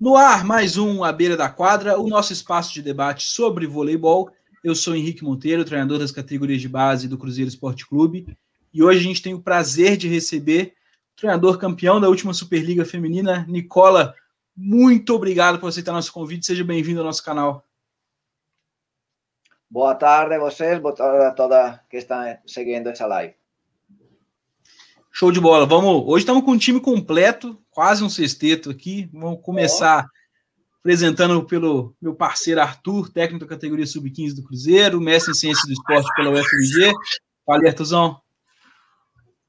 No ar, mais um à beira da quadra, o nosso espaço de debate sobre voleibol. Eu sou Henrique Monteiro, treinador das categorias de base do Cruzeiro Esporte Clube, e hoje a gente tem o prazer de receber o treinador campeão da última Superliga Feminina, Nicola. Muito obrigado por aceitar nosso convite, seja bem-vindo ao nosso canal. Boa tarde a vocês, boa tarde a toda que está seguindo essa live. Show de bola. Vamos. Hoje estamos com um time completo, quase um sexteto aqui. Vamos começar oh. apresentando pelo meu parceiro Arthur, técnico da categoria sub-15 do Cruzeiro, mestre em ciência do esporte pela UFMG. Fala, Artuzão.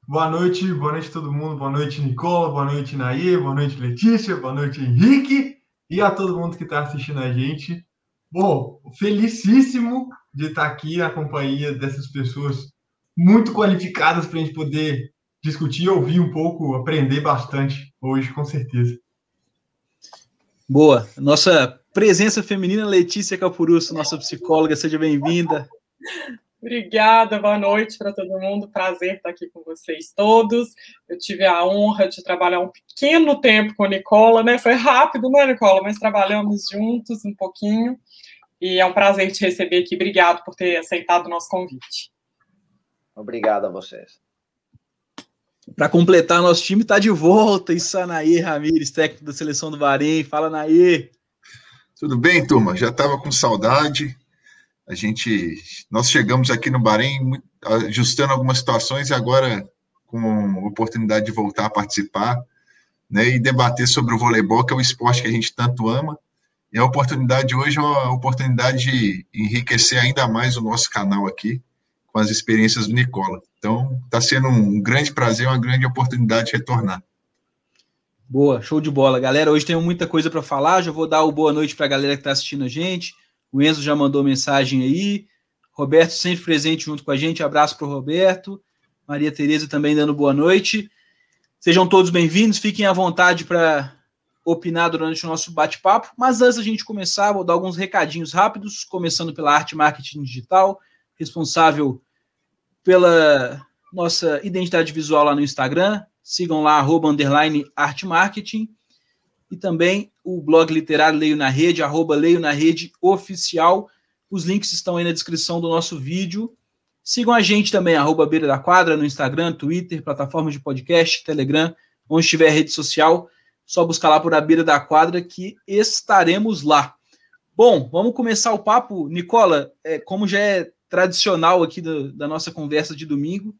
Boa noite, boa noite a todo mundo. Boa noite, Nicola. Boa noite, Naê. Boa noite, Letícia. Boa noite, Henrique. E a todo mundo que está assistindo a gente. Bom, felicíssimo de estar aqui na companhia dessas pessoas muito qualificadas para a gente poder discutir, ouvir um pouco, aprender bastante hoje, com certeza. Boa. Nossa presença feminina, Letícia Capurusso, nossa psicóloga, seja bem-vinda. Obrigada, boa noite para todo mundo. Prazer estar aqui com vocês todos. Eu tive a honra de trabalhar um pequeno tempo com a Nicola, né? Foi rápido, né, Nicola? Mas trabalhamos juntos um pouquinho. E é um prazer te receber aqui. Obrigado por ter aceitado o nosso convite. Obrigado a vocês. Para completar nosso time, está de volta Sanaí Ramires, técnico da seleção do Bahrein. Fala, Nair. Tudo bem, turma? Já estava com saudade. A gente, nós chegamos aqui no Bahrein ajustando algumas situações e agora com oportunidade de voltar a participar, né, e debater sobre o voleibol, que é o esporte que a gente tanto ama. E a oportunidade hoje é uma oportunidade de enriquecer ainda mais o nosso canal aqui com as experiências do Nicola. Então, está sendo um grande prazer, uma grande oportunidade de retornar. Boa, show de bola. Galera, hoje tenho muita coisa para falar. Já vou dar o boa noite para a galera que está assistindo a gente. O Enzo já mandou mensagem aí. Roberto sempre presente junto com a gente. Abraço para o Roberto. Maria Tereza também dando boa noite. Sejam todos bem-vindos. Fiquem à vontade para opinar durante o nosso bate-papo. Mas antes da gente começar, vou dar alguns recadinhos rápidos, começando pela arte marketing digital responsável pela nossa identidade visual lá no Instagram. Sigam lá, arroba, underline, arte marketing. E também o blog literário Leio na Rede, arroba Leio na Rede Oficial. Os links estão aí na descrição do nosso vídeo. Sigam a gente também, arroba Beira da Quadra, no Instagram, Twitter, plataformas de podcast, Telegram, onde estiver rede social. Só buscar lá por a Beira da Quadra que estaremos lá. Bom, vamos começar o papo. Nicola, é, como já é tradicional aqui do, da nossa conversa de domingo.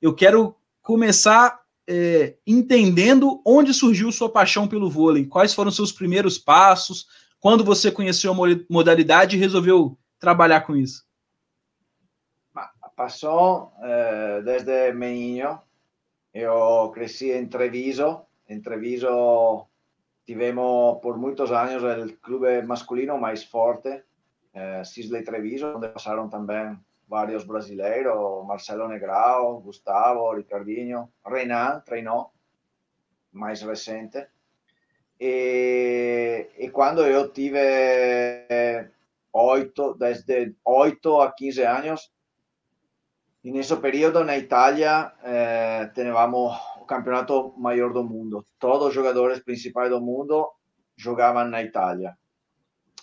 Eu quero começar é, entendendo onde surgiu sua paixão pelo vôlei, quais foram seus primeiros passos, quando você conheceu a modalidade e resolveu trabalhar com isso. Passou eh, desde menino. Eu cresci em Treviso. Em Treviso tivemos por muitos anos o clube masculino mais forte eh, Sisley Treviso, onde passaram também vários brasileiros, Marcelo Negrao, Gustavo, Ricardinho, Renan treinou, mais recente. E, e quando eu tive oito, desde 8 a 15 anos, nesse período na Itália eh, o campeonato maior do mundo. Todos os jogadores principais do mundo jogavam na Itália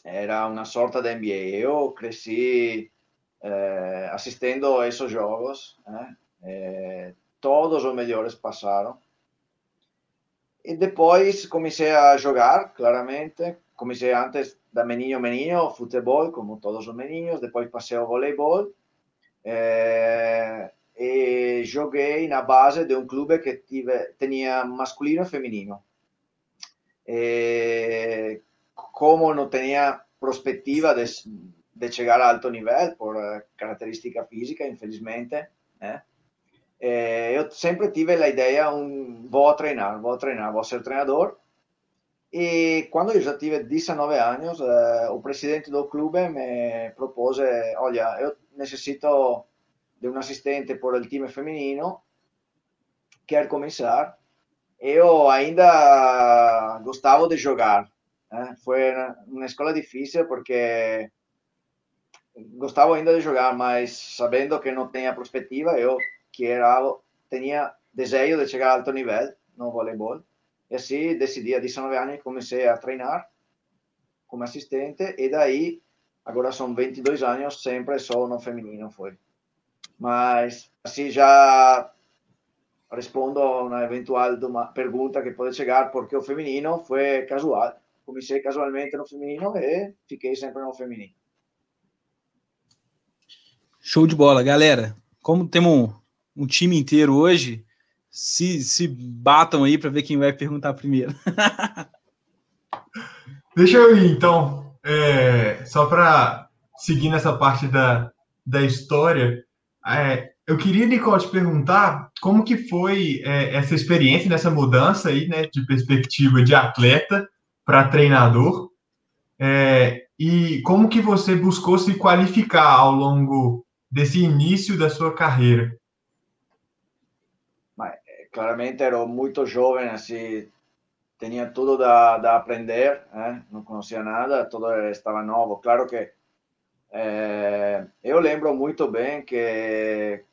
era uma sorte de NBA. Eu cresci eh, assistindo a esses jogos, né? eh, todos os melhores passaram. E depois comecei a jogar, claramente. Comecei antes da menino menino, futebol, como todos os meninos. Depois passei ao voleibol. Eh, e joguei na base de um clube que tive, tinha masculino e feminino. E como no tenía perspectiva de, de, llegar a alto nivel por uh, característica física, infelizmente, eh? Eh, eu sempre tive a ideia, um, vou treinar, vou treinar, vou ser treinador. E quando eu já tive 19 anos, uh, o presidente do clube me propôs, olha, eu necessito de um assistente por el time feminino, quer começar. Eu ainda gostava de jogar, eh, foi uma escola difícil porque gostava ainda de jogar, mas sabendo que não tinha perspectiva, eu que era tinha desejo de chegar a alto nível no voleibol. E assim decidi a 19 anos comecei a treinar como assistente e daí agora são 22 anos sempre só no feminino foi. Mas assim já respondo a uma eventual pergunta que pode chegar porque o feminino foi casual. Comecei casualmente no feminino e fiquei sempre no feminino. Show de bola, galera. Como temos um, um time inteiro hoje, se, se batam aí para ver quem vai perguntar primeiro. Deixa eu ir, então, é, só para seguir nessa parte da, da história. É, eu queria, Nicole, te perguntar como que foi é, essa experiência nessa mudança aí, né, de perspectiva de atleta para treinador, é, e como que você buscou se qualificar ao longo desse início da sua carreira? claramente era muito jovem, assim, tinha tudo da, da aprender, né? não conhecia nada, tudo estava novo. Claro que é, eu lembro muito bem que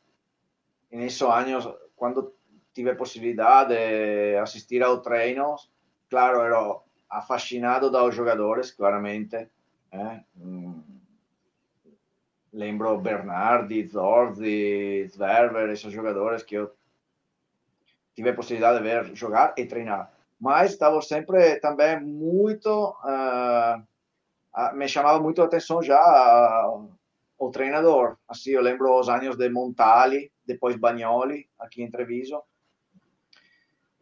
nesses anos, quando tive a possibilidade de assistir aos treinos, claro, era fascinado dos jogadores, claramente. Né? Lembro Bernardi, Zordi, Zwerver, esses jogadores que eu tive a possibilidade de ver jogar e treinar. Mas estava sempre também muito. Uh, me chamava muito a atenção já uh, o treinador. Assim, eu lembro os anos de Montali, depois Bagnoli, aqui em Treviso.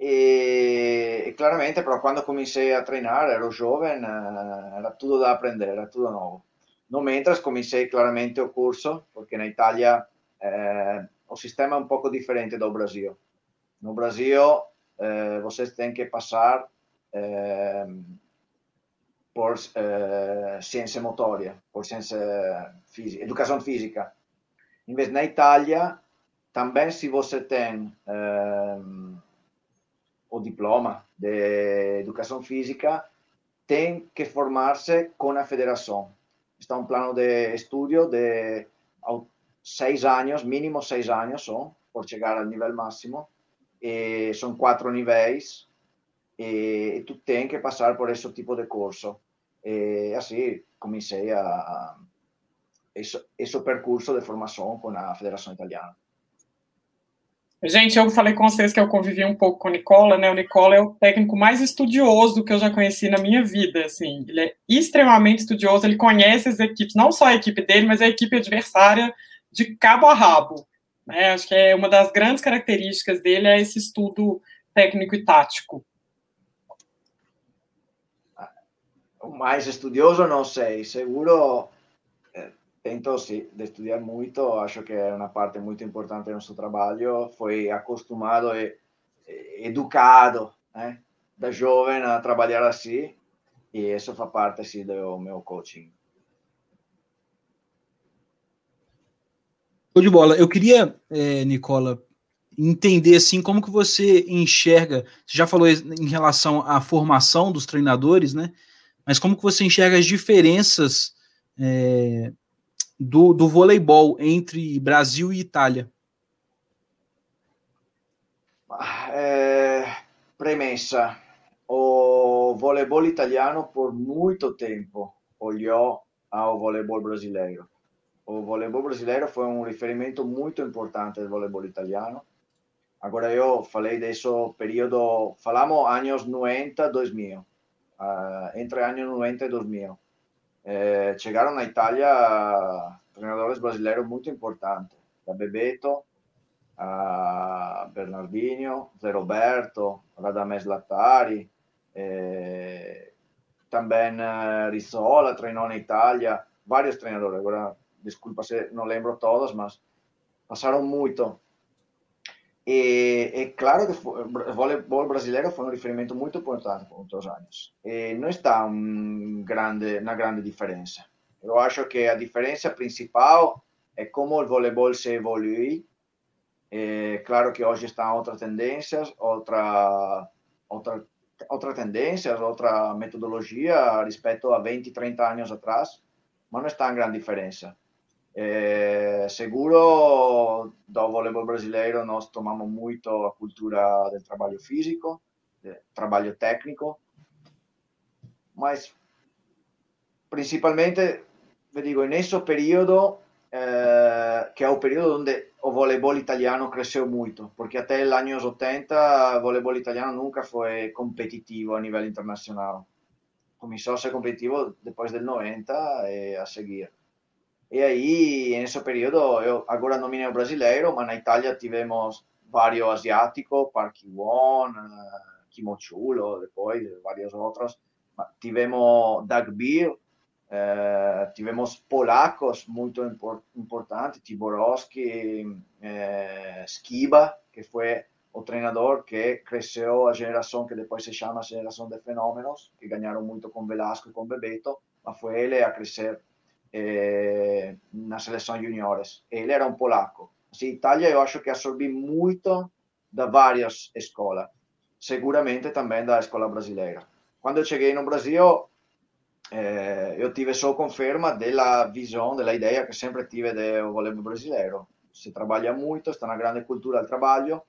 E, e claramente, para quando comecei a treinar, era jovem, uh, era tudo da aprender, era tudo novo. No mentre comecei claramente o curso, porque na Itália eh, o sistema é um pouco diferente do Brasil no Brasil, eh, vocês têm que passar eh, por eh, ciência motória, por ciência física, educação física. Em vez na Itália, também se você tem eh, o diploma de educação física, tem que formar-se com a federação. Está um plano de estudo de seis anos, mínimo seis anos, só, por chegar ao nível máximo e são quatro níveis e, tu tem que passar por esse tipo de curso. E assim comecei a, a esse, esse percurso de formação com a Federação Italiana. Gente, eu falei com vocês que eu convivi um pouco com o Nicola, né? O Nicola é o técnico mais estudioso que eu já conheci na minha vida, assim. Ele é extremamente estudioso, ele conhece as equipes, não só a equipe dele, mas a equipe adversária de cabo a rabo. Né? Acho que é uma das grandes características dele é esse estudo técnico e tático. O mais estudioso não sei, seguro tento sim, de estudar muito, acho que é uma parte muito importante do nosso trabalho, foi acostumado e educado, né, da jovem a trabalhar assim, e isso faz parte sim do meu coaching. De bola. Eu queria, é, Nicola, entender assim como que você enxerga. Você já falou em relação à formação dos treinadores, né? Mas como que você enxerga as diferenças é, do, do voleibol entre Brasil e Itália? É, premissa: o voleibol italiano por muito tempo olhou ao voleibol brasileiro o voleibol brasileiro foi um riferimento muito importante do voleibol italiano. Agora eu falei desse período, falamos anos 90, 2000, uh, entre anos 90 e 2000. Eh, chegaram na Itália treinadores brasileiros muito importantes, da Bebeto, a Bernardinho, Zé Roberto, Radames Lattari, eh, também uh, Rissola treinou na Itália, vários treinadores, agora desculpa se não lembro todos, mas passaram muito. É claro que o voleibol brasileiro foi um referimento muito importante por muitos anos. E não está um grande, na grande diferença. Eu acho que a diferença principal é como o voleibol se evolui. É claro que hoje estão outras tendências, outra, outra, outra tendências, outra metodologia respeito a 20, 30 anos atrás, mas não está em grande diferença. É, seguro do voleibol brasileiro nós tomamos muito a cultura do trabalho físico, trabalho técnico, mas principalmente, vi digo, nesse período, eh, que é o período onde o voleibol italiano cresceu muito, porque até os anos 80 o voleibol italiano nunca foi competitivo a nível internacional. Começou a ser competitivo depois del 90 e a seguir. E aí, nesse período, eu agora não me brasileiro, mas na Itália tivemos vários asiáticos, Park Won, uh, Kimo Chulo, depois vários outros. Tivemos Doug Beer, uh, tivemos polacos muito import importantes, Tiborowski, uh, Skiba, que foi o treinador que cresceu a geração que depois se chama geração de fenômenos, que ganharam muito com Velasco e com Bebeto, mas foi ele a crescer eh, na seleção juniores. Ele era um polaco. Assim, Itália, eu acho que absorvi muito da várias escolas, seguramente também da escola brasileira. Quando eu cheguei no Brasil, eh, eu tive só conferma da visão, da ideia que sempre tive do voleibol brasileiro. Se trabalha muito, está na grande cultura do trabalho,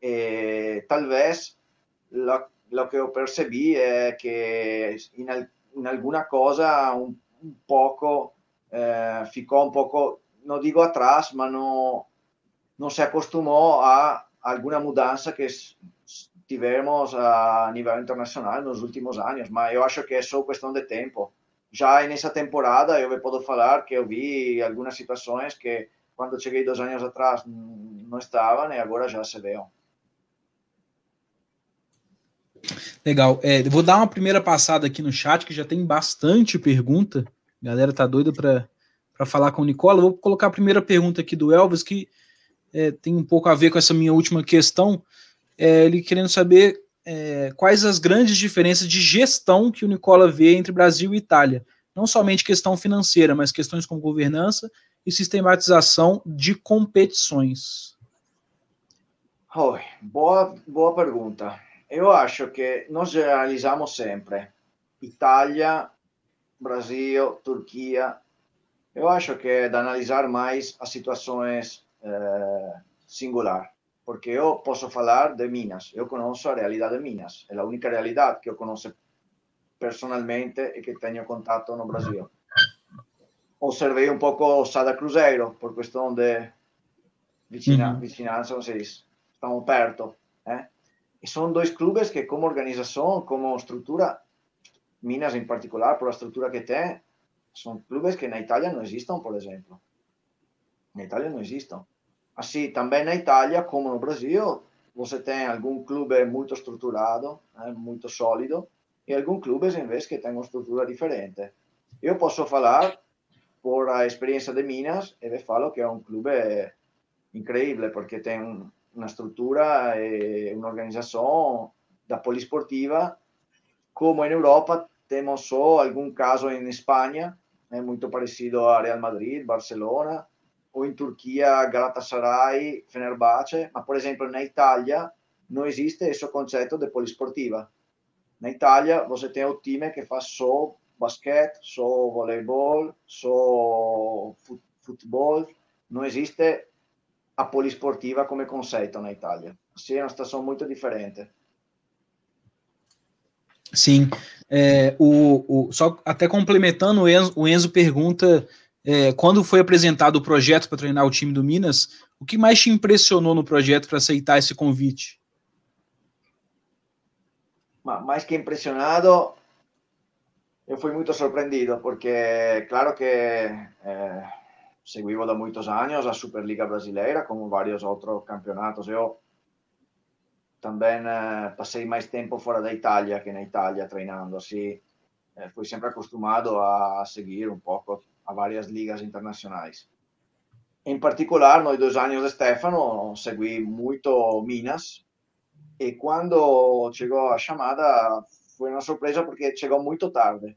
e talvez o que eu percebi é que em, em alguma coisa um un poco, eh, ficó un poco, no digo atrás, mas no, no se acostumó a alguna mudança que tivemos a nível internacional nos últimos anos, mas eu acho que é só questão de tempo. Já nessa temporada, eu posso falar que eu vi algumas situações que, quando cheguei dois anos atrás, não estavam e agora já se veem. Legal. É, vou dar uma primeira passada aqui no chat, que já tem bastante pergunta. A galera tá doida para falar com o Nicola. Vou colocar a primeira pergunta aqui do Elvis, que é, tem um pouco a ver com essa minha última questão. É, ele querendo saber é, quais as grandes diferenças de gestão que o Nicola vê entre Brasil e Itália. Não somente questão financeira, mas questões como governança e sistematização de competições. Oi, boa, boa pergunta. Eu acho que nós generalizamos sempre. Itália, Brasil, Turquia. Eu acho que é de analisar mais as situações eh, singular, porque eu posso falar de Minas, eu conheço a realidade de Minas, é a única realidade que eu conheço personalmente e que tenho contato no Brasil. Observei um pouco o Sada Cruzeiro, por questão de vicina, vicinança, não sei, estamos perto. Eh? São dois clubes que, como organização, como estrutura, Minas em particular, por a estrutura que tem, são clubes que na Itália não existem, por exemplo. Na Itália não existem. Assim, também na Itália, como no Brasil, você tem algum clube muito estruturado, né, muito sólido, e alguns clubes, em vez, que têm uma estrutura diferente. Eu posso falar, por a experiência de Minas, e falo que é um clube incrível, porque tem una struttura e un'organizzazione da polisportiva, come in Europa temos só algum caso em Espanha, é muito parecido a Real Madrid, Barcelona, ou em Turquia, Galatasaray, Fenerbahçe, mas, por exemplo, na Itália não existe esse conceito de polisportiva. Na Itália, você tem o time que faz só basquete, só voleibol, só futebol, não existe a poliesportiva come conceito na Itália. Sim, é uma situação muito diferente. Sim, é, o, o, só até complementando, o Enzo, o Enzo pergunta é, quando foi apresentado o projeto para treinar o time do Minas, o que mais te impressionou no projeto para aceitar esse convite? Mais que impressionado, eu fui muito surpreendido, porque claro que é, seguivo da muitos anos a Superliga Brasileira, como vários outros campeonatos. Eu também eh, passei mais tempo fora da Itália que na Itália treinando, assim, eh, fui sempre acostumado a seguir um pouco a várias ligas internacionais. Em particular, nos dois anos de Stefano, segui muito Minas, e quando chegou a chamada, foi uma surpresa porque chegou muito tarde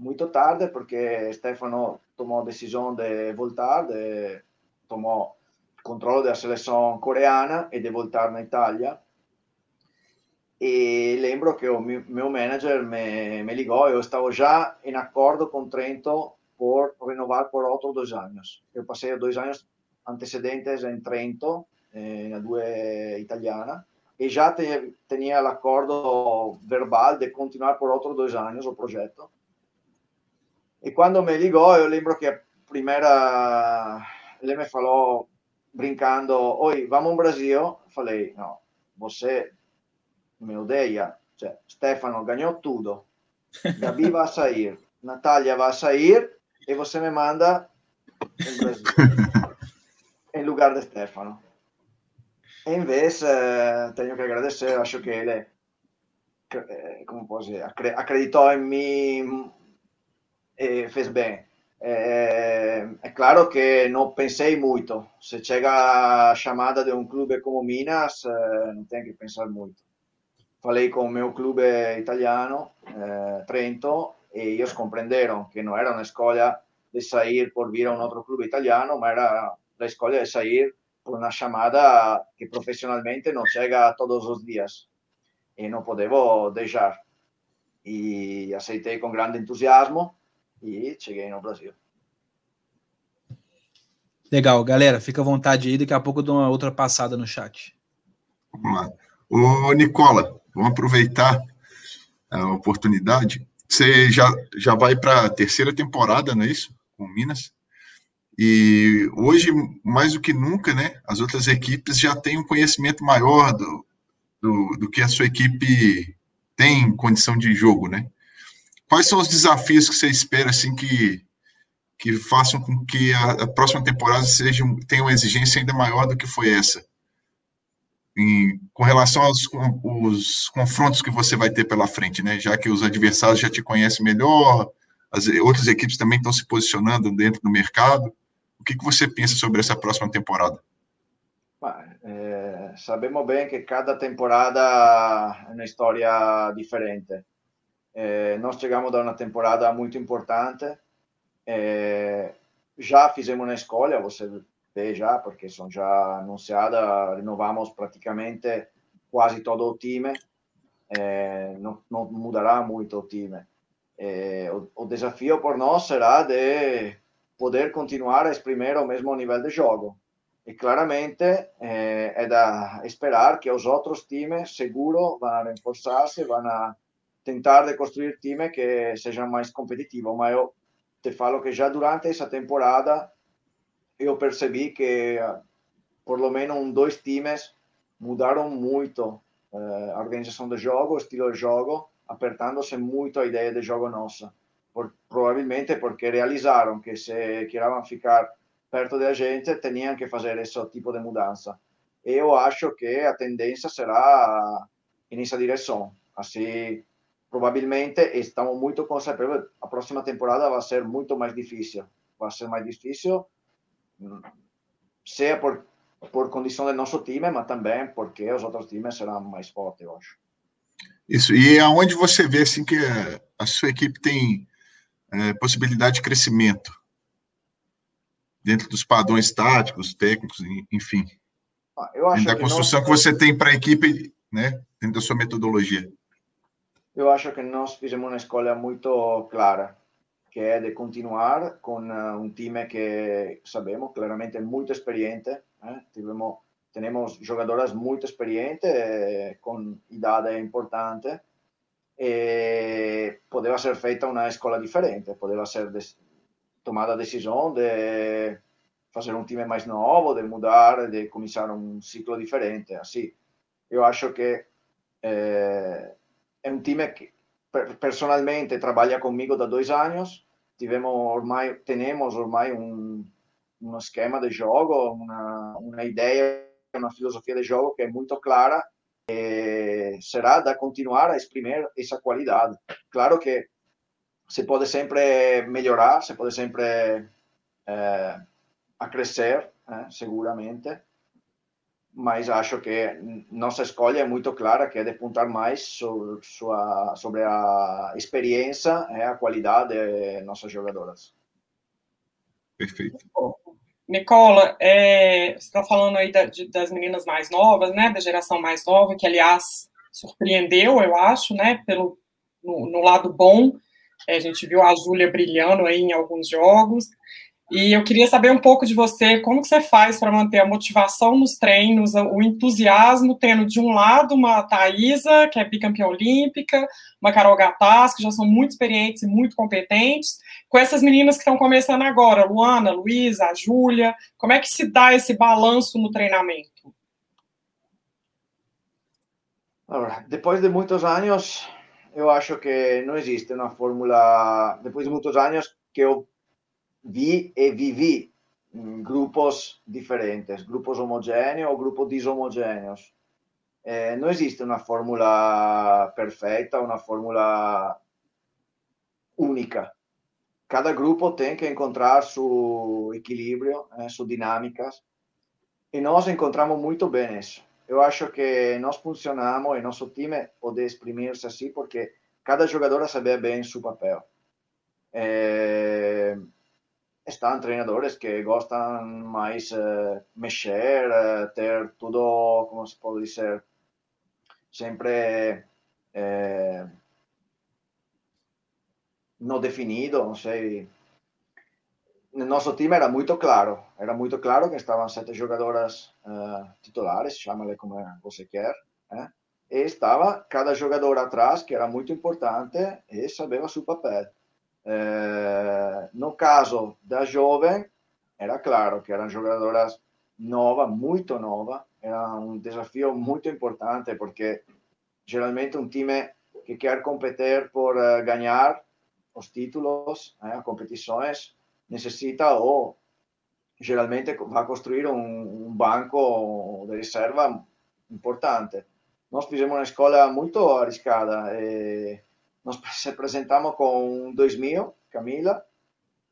muito tarde porque Stefano tomou a decisão de voltar, de, tomou controle da seleção coreana e de voltar na Itália. E lembro que o meu manager me, me ligou, eu estava já em acordo com Trento por renovar por outros dois anos. Eu passei dois anos antecedentes em Trento, eh, na due italiana, e já tinha o acordo verbal de continuar por outros dois anos o projeto. E quando me ligou, eu lembro que a primeira. Ele me falou, brincando: Oi, vamos ao Brasil? Falei: Não, você me odeia. Cioè, Stefano ganhou tudo. Gabi vai sair, Natália vai sair e você me manda em Brasil, em lugar de Stefano. E invece eh, tenho que agradecer, acho que ele, eh, como posso dizer, acreditou em mim e fez. É, é, claro que não pensei muito. Se chega a chamada de um clube como Minas, eh, não tem que pensar muito. Falei com o meu clube italiano, eh, Trento, e eles compreenderam que não era uma escolha de sair por vir a um outro clube italiano, mas era a escolha de sair por uma chamada que profissionalmente não chega todos os dias e não podevo deixar. E aceitei com grande entusiasmo e cheguei no Brasil. Legal, galera, fica à vontade aí, daqui a pouco eu dou uma outra passada no chat. Vamos lá. Ô, Nicola, vamos aproveitar a oportunidade. Você já, já vai para a terceira temporada, não é isso? Com Minas. E hoje, mais do que nunca, né, as outras equipes já têm um conhecimento maior do, do, do que a sua equipe tem em condição de jogo, né? Quais são os desafios que você espera assim que que façam com que a, a próxima temporada seja tenha uma exigência ainda maior do que foi essa? Em, com relação aos os confrontos que você vai ter pela frente, né? Já que os adversários já te conhecem melhor, as outras equipes também estão se posicionando dentro do mercado. O que, que você pensa sobre essa próxima temporada? É, sabemos bem que cada temporada é uma história diferente. É, nós chegamos a uma temporada muito importante. É, já fizemos uma escolha, você vê já, porque são já anunciadas, renovamos praticamente quase todo o time. É, não, não, mudará muito o time. É, o, o, desafio por nós será de poder continuar a exprimir o mesmo nível de jogo. E claramente é, é da esperar que os outros times, seguro, vão reforçar-se, vão tentar de construir time que seja mais competitivo, mas eu te falo que já durante essa temporada eu percebi que por lo menos um, dois times mudaram muito uh, a organização do jogo, o estilo de jogo, apertando-se muito a ideia de jogo nossa. Por, provavelmente porque realizaram que se queriam ficar perto da gente, tinham que fazer esse tipo de mudança. Eu acho que a tendência será nessa direção. Assim, provavelmente estamos muito concentrados. A próxima temporada vai ser muito mais difícil. Vai ser mais difícil, seja por, por condição do nosso time, mas também porque os outros times serão mais fortes, eu acho. Isso. E aonde você vê assim que a sua equipe tem é, possibilidade de crescimento dentro dos padrões táticos, técnicos, enfim. Ah, acho da construção que, que você tem para a equipe, né, dentro da sua metodologia eu acho que nós fizemos uma escolha muito clara, que é de continuar com eh, um time que sabemos claramente muito experiente. Né? Tivemos, temos jogadoras muito experientes, eh, com idade importante, e podeva ser feita uma escola diferente, podeva ser tomada a decisão de fazer um time mais novo, de mudar, de começar um ciclo diferente. Assim, eu acho que eh, é um time que personalmente trabalha comigo há dois anos. Tivemos ormai, temos ormai um, esquema de jogo, uma, ideia, uma filosofia de jogo que é muito clara. E será de continuar a exprimir essa qualidade. Claro que se pode sempre melhorar, se pode sempre é, a crescer, é, seguramente mas acho que nossa escolha é muito clara, que é de apontar mais sobre, sua, sobre a experiência e a qualidade de nossas jogadoras. Perfeito. Nicola, é, você está falando aí da, de, das meninas mais novas, né, da geração mais nova, que, aliás, surpreendeu, eu acho, né, pelo, no, no lado bom, é, a gente viu a Júlia brilhando aí em alguns jogos, E eu queria saber um pouco de você, como você faz para manter a motivação nos treinos, o entusiasmo, tendo de um lado uma Thaisa, que é bicampeã olímpica, uma Carol Gataz, que já são muito experientes e muito competentes, com essas meninas que estão começando agora, Luana, Luísa, a Júlia, como é que se dá esse balanço no treinamento? Depois de muitos anos, eu acho que não existe uma fórmula, depois de muitos anos que eu vi e vivi grupos diferentes, grupos homogêneos ou grupos disomogêneos. Eh, não existe uma fórmula perfeita, uma fórmula única. Cada grupo tem que encontrar seu equilíbrio, eh, suas dinâmicas, e nós encontramos muito bem isso. Eu acho que nós funcionamos e nosso time pode exprimir-se assim porque cada jogador sabe bem seu papel. Eh, estão treinadores que gostam mais uh, mexer, uh, ter tudo, como se pode dizer, sempre uh, definido, não sei. No nosso time era muito claro, era muito claro que estavam sete jogadoras titulares, chama-lhe como você quer, e estava cada jogador atrás, que era muito importante, e sabia seu papel. Eh, no caso da jovem, era claro que eram jogadoras novas, muito novas, era um desafio muito importante, porque geralmente um time que quer competir por uh, ganhar os títulos, as competições, necessita ou geralmente vai construir um, um banco de reserva importante. Nós fizemos uma escola muito arriscada. E nós se apresentamos com um 2000, Camila,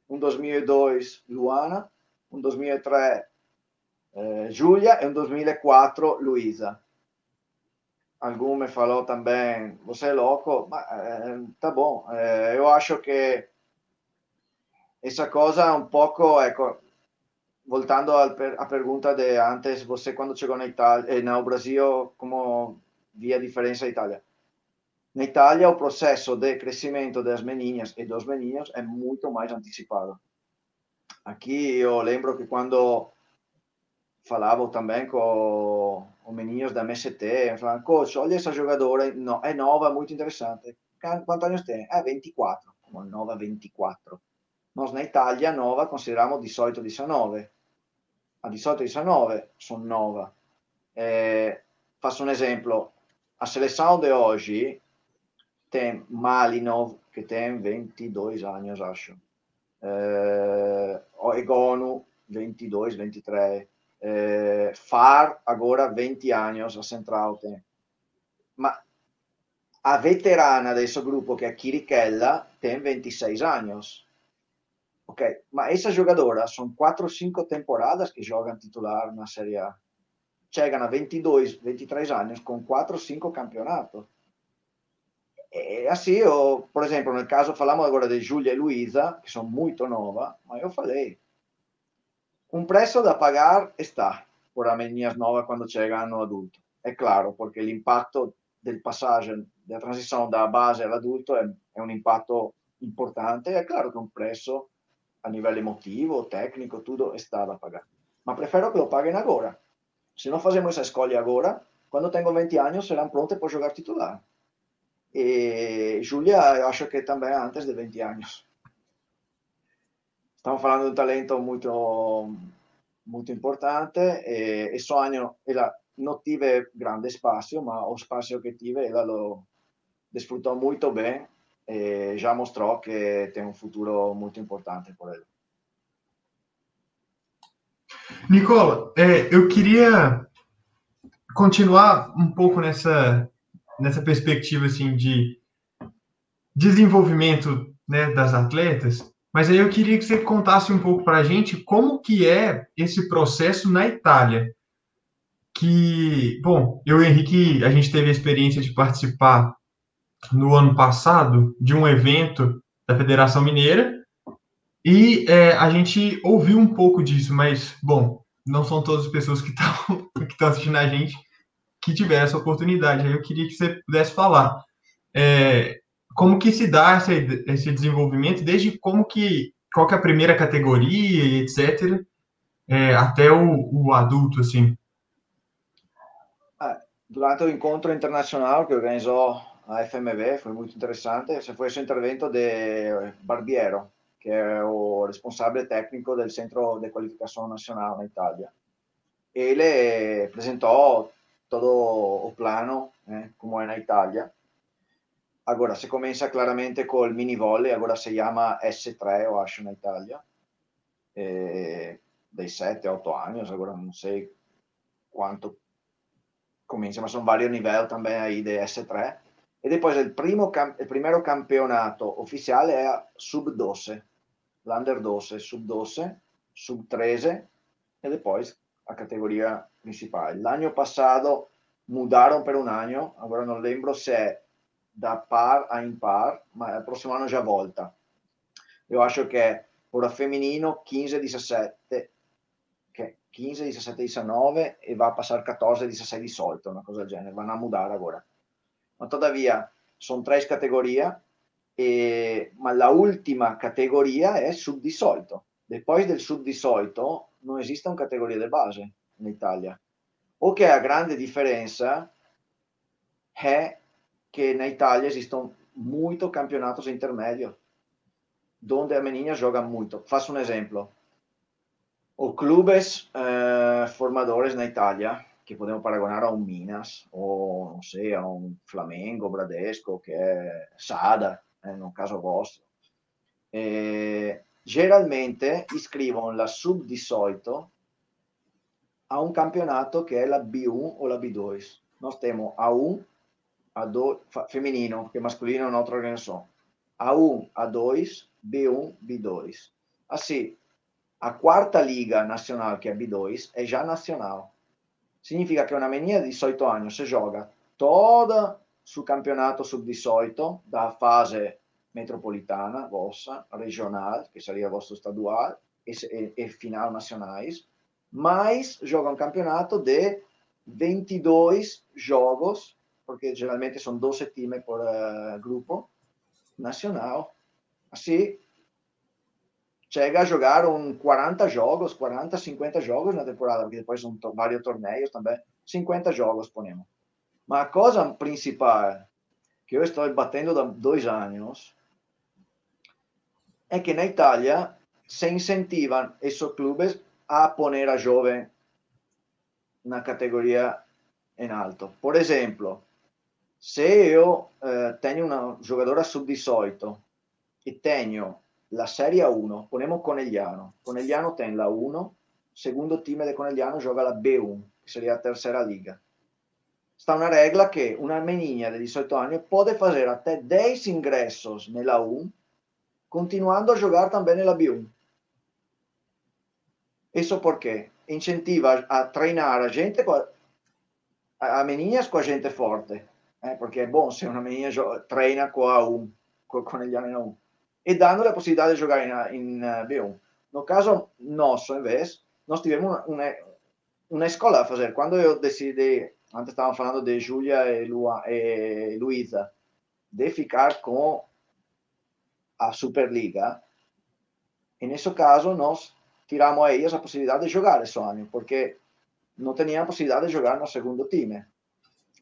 um 2002, Luana, um 2003, eh, Júlia e um 2004, Luísa. Algum me falou também, você é louco, mas eh, tá bom. Eh, eu acho que essa coisa é um pouco, ecco, voltando à pergunta de antes, você quando chegou na Itália, eh, no Brasil, como via a diferença da? Na Itália, o processo de crescimento das meninas e dos meninos é muito mais antecipado. Aqui eu lembro que quando falava também com os meninos da MST, falavam, coach, olha essa jogadora, é nova, muito interessante. Quantos anos tem? É 24, como nova 24. Nós na Itália, nova, consideramos 18, 19. A 18, 19 sono nova. Eh, faccio un esempio, a seleção de hoje tem Malinov, que tem 22 anos, acho. É, Egonu, 22, 23. É, Far, agora 20 anos, a central tem. Mas a veterana desse grupo, que é a Kirikella, tem 26 anos. Ok, mas essa jogadora são 4 ou 5 temporadas que jogam titular na Série A. Chegam a 22, 23 anos com 4 ou 5 campeonatos é assim, eu, por exemplo, no caso, falamos agora de Júlia e Luísa, que são muito novas, mas eu falei, um preço a pagar está por as meninas novas quando chegam no adulto. É claro, porque o impacto da passagem, da transição da base ao adulto é, é um impacto importante. É claro que um preço a nível emotivo, técnico, tudo está a pagar. Mas prefiro que lo paguem agora. Se não fazemos essa escolha agora, quando tenho 20 anos, serão prontas para jogar titular. E Julia, eu acho que também antes de 20 anos. Estamos falando de um talento muito, muito importante. E, e sonho, ela não tive grande espaço, mas o espaço que tive, ela lo desfrutou muito bem e já mostrou que tem um futuro muito importante por ele. Nicola, eu queria continuar um pouco nessa nessa perspectiva assim de desenvolvimento né, das atletas, mas aí eu queria que você contasse um pouco para a gente como que é esse processo na Itália. Que, bom, eu e o Henrique, a gente teve a experiência de participar no ano passado de um evento da Federação Mineira. E é, a gente ouviu um pouco disso, mas, bom, não são todas as pessoas que estão que assistindo a gente que tiver essa oportunidade. Eu queria que você pudesse falar é, como que se dá esse, esse desenvolvimento, desde como que qual que é a primeira categoria e etc., é, até o, o, adulto, assim? Ah, durante o encontro internacional que organizou a FMB, foi muito interessante, esse foi o intervento de Barbiero, que é o responsável técnico do Centro de Qualificação Nacional na Itália. Ele apresentou todo o plano, eh, como é na Itália, Agora, se comincia claramente col mini volley, agora si chiama S3, o acho, na Italia, eh, dei 7-8 anni, agora non sei quanto comincia, ma sono vari livelli também aí de S3. E depois il, primo, il primo campionato ufficiale è sub 12, l'under 12, sub 12, sub 13 e poi la categoria principale. L'anno passato mudarono per un anno, agora non lembro se è da par a impar, ma il prossimo anno già volta. Io acho che ora femminino 15-17, che 15-17-19 e va a passare 14-16 di solito, una cosa del genere, vanno a mudare ora. Ma tuttavia sono tre categorie, e, ma la ultima categoria è sub di solito. Poi del sub di solito non esiste una categoria di base in Italia. O che a grande differenza è que na Itália existem muitos campeonatos intermédios, onde a menina joga muito. Faço um exemplo. Os clubes eh, formadores na Itália, que podemos paragonar a um Minas, ou não sei, a um Flamengo, Bradesco, que é Sada, eh, no caso vostro, eh, geralmente iscrivono la sub-18 a un campionato che è la B1 o la B2. Nós temos A1, a2, feminino, que masculino é outra organização. A1, A2, B1, B2. Assim, a quarta liga nacional, que é B2, é já nacional. Significa que uma menina de 18 anos se joga toda sul campeonato sub-18 da fase metropolitana, vossa, regional, que seria vostro estadual, e, e, e final nacionais, mas joga um campeonato de 22 jogos porque geralmente são 12 times por uh, grupo nacional. Assim, chega a jogar um 40 jogos, 40, 50 jogos na temporada, porque depois são vários torneios também. 50 jogos, ponemos. Mas a coisa principal que eu estou batendo há dois anos é que na Itália se incentivam esses clubes a poner a jovem na categoria em alto. Por exemplo, se io eh, tengo una giocatore sub-18 e tengo la Serie 1, ponemos Conegliano, Conegliano tiene la 1, secondo team di Conegliano gioca la B1, che sarebbe la terza liga. Sta una regola che una menina di 18 anni può fare a te 10 ingressos nella 1, continuando a giocare anche nella B1. Eso perché incentiva a treinare a gente, a meninas con gente forte eh, perché è buono se una menina treina con A1, con, con gli anni 1, e danno la possibilità di giocare in, in uh, B1. Nel caso nostro, invece, noi tivemos una, una, escola a fare. Quando io decidi, antes stavamo parlando di Giulia e, e Luisa, di ficar con a Superliga, in questo caso noi tiramos a ellas la possibilità di giocare questo anno, perché non tenevano possibilità di giocare nel secondo team.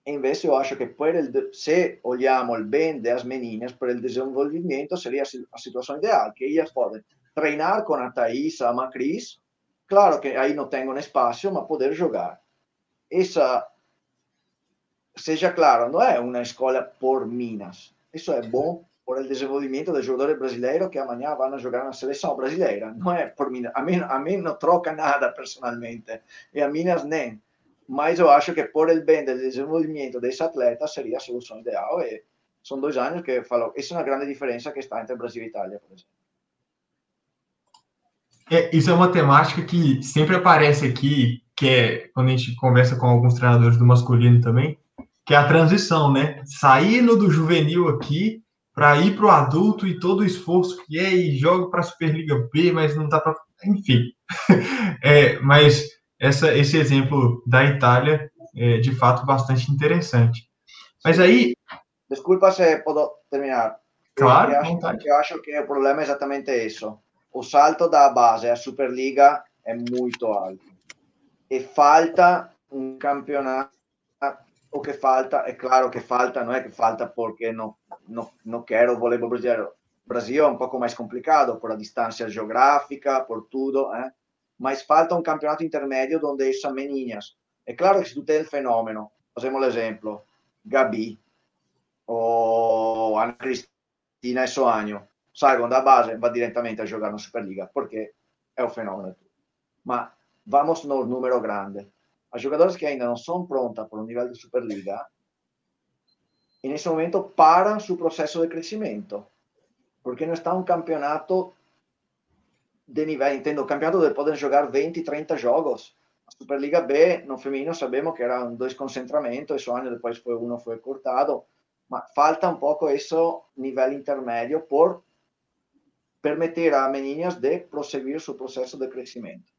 E invece eu acho que el, se olhamos bem das meninas, para o desenvolvimento seria a situação ideal, que elas podem treinar com a Thais, a Macris, claro que não tem um espaço, mas poder jogar. Essa, seja claro, não é uma escola por Minas. Isso é bom por o desenvolvimento dos jogadores brasileiros que amanhã vão jogar na seleção brasileira. Não é por Minas. A mim, a mim não troca nada personalmente. E a Minas nem mas eu acho que por el bem do desenvolvimento desse atleta seria a solução ideal e são dois anos que falo, essa é uma grande diferença que está entre Brasil e Itália, por exemplo. É, isso é uma temática que sempre aparece aqui, que é quando a gente conversa com alguns treinadores do masculino também, que é a transição, né? Saindo do juvenil aqui para ir para o adulto e todo o esforço que é e joga para a Superliga B, mas não dá para. Enfim. é, mas essa, esse exemplo da Itália é de fato bastante interessante. Mas aí. Desculpa se posso terminar. Claro, eu acho, eu acho que o problema é exatamente isso. o salto da base à Superliga é muito alto. E falta um campeonato. O que falta, é claro que falta, não é que falta porque não, não, não quero o voleibol brasileiro. O Brasil é um pouco mais complicado por a distância geográfica, por tudo, eh? mas falta um campeonato intermédio onde essas meninas. É claro que se tu tem o fenômeno, fazemos o exemplo, Gabi ou Ana Cristina e Soagno, salgono da base e va direttamente a giocare in Superliga perché è un fenomeno. Ma vamos no número grande. A jogadores que ainda não são prontas para o nível de Superliga, e nesse momento param seu processo de crescimento, porque não está um campeonato de nível, entendo, um campeonato onde podem jogar 20, 30 jogos. A Superliga B, no feminino, sabemos que eram dois concentramentos, esse ano depois foi, um foi cortado, mas falta um pouco esse nível intermédio por permitir a meninas de prosseguir seu processo de crescimento.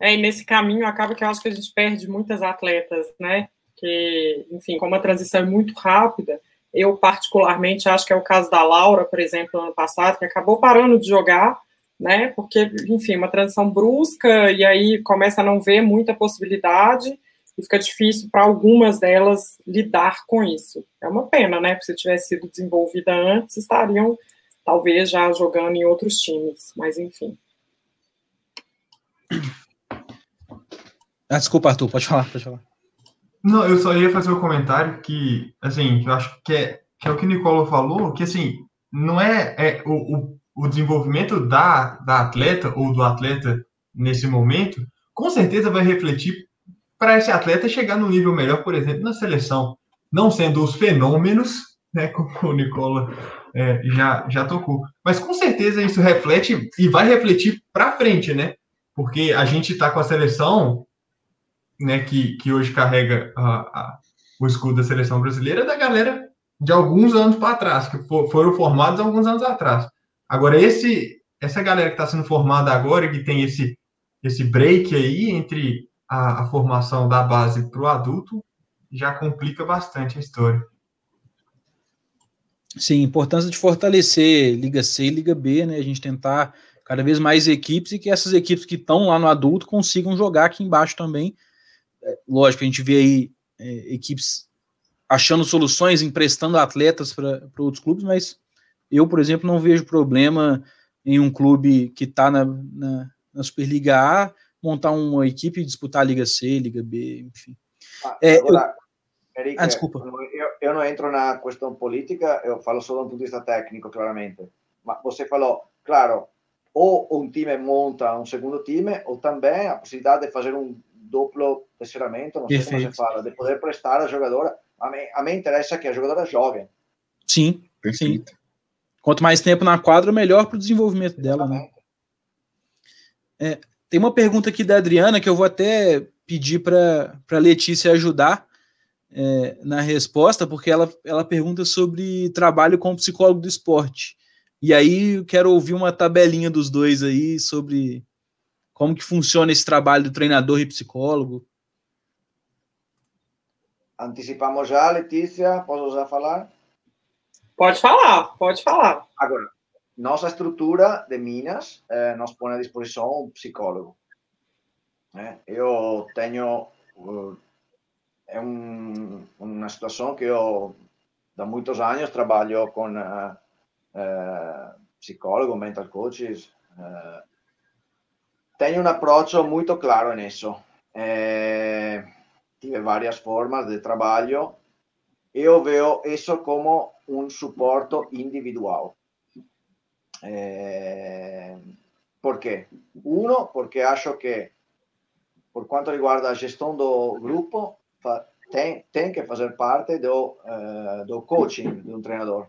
É, e nesse caminho acaba que eu acho que a gente perde muitas atletas, né? Que, enfim, como a transição é muito rápida, eu particularmente acho que é o caso da Laura, por exemplo, ano passado, que acabou parando de jogar, né? Porque, enfim, uma transição brusca e aí começa a não ver muita possibilidade e fica difícil para algumas delas lidar com isso. É uma pena, né? Porque se tivesse sido desenvolvida antes, estariam talvez já jogando em outros times, mas enfim. Ah, desculpa, Arthur, pode falar, pode falar. Não, eu só ia fazer um comentário que, assim, eu acho que é, que é o que o Nicolo falou, que, assim, não é, é o, o, o desenvolvimento da, da atleta ou do atleta nesse momento, com certeza vai refletir para esse atleta chegar no nível melhor, por exemplo, na seleção. Não sendo os fenômenos, né, como o Nicola é, já, já tocou. Mas com certeza isso reflete e vai refletir para frente, né? Porque a gente está com a seleção, né, que, que hoje carrega a, a, o escudo da seleção brasileira, da galera de alguns anos para trás, que for, foram formados alguns anos atrás. Agora, esse, essa galera que está sendo formada agora, que tem esse, esse break aí entre a, a formação da base para o adulto, já complica bastante a história. Sim, importância de fortalecer Liga C e Liga B, né? A gente tentar cada vez mais equipes e que essas equipes que estão lá no adulto consigam jogar aqui embaixo também. É, lógico, a gente vê aí é, equipes achando soluções, emprestando atletas para outros clubes, mas eu, por exemplo, não vejo problema em um clube que está na, na, na, Superliga A montar uma equipe e disputar a Liga C, Liga B, enfim. Ah, é, agora, Eric, ah, desculpa. Eu, eu não entro na questão política, eu falo só do ponto de vista técnico, claramente. Mas você falou, claro, ou um time monta um segundo time, ou também a possibilidade de fazer um duplo tesseramento, não sei Perfeito. como se fala, de poder prestar a jogadora. A mim, a mim interessa que a jogadora jogue. Sim, Perfeito. sim. Quanto mais tempo na quadra, melhor para o desenvolvimento dela, né? É, tem uma pergunta aqui da Adriana que eu vou até pedir para a Letícia ajudar é, na resposta, porque ela, ela pergunta sobre trabalho com psicólogo do esporte. E aí eu quero ouvir uma tabelinha dos dois aí sobre como que funciona esse trabalho do treinador e psicólogo. Antecipamos já, Letícia, posso já falar? Pode falar, pode falar. Agora, nossa estrutura de Minas eh, nos põe à disposição um psicólogo. Eh, eu tenho uh, é um, uma situação que eu, há muitos anos, trabalho com uh, uh, psicólogos, mental coaches. Uh, tenho um approach muito claro nisso. É, tive várias formas de trabalho. Eu vejo isso como um suporte individual. É, por quê? Um, porque acho que, por quanto riguarda a gestão do grupo, tem, tem que fazer parte do, uh, do coaching de um treinador.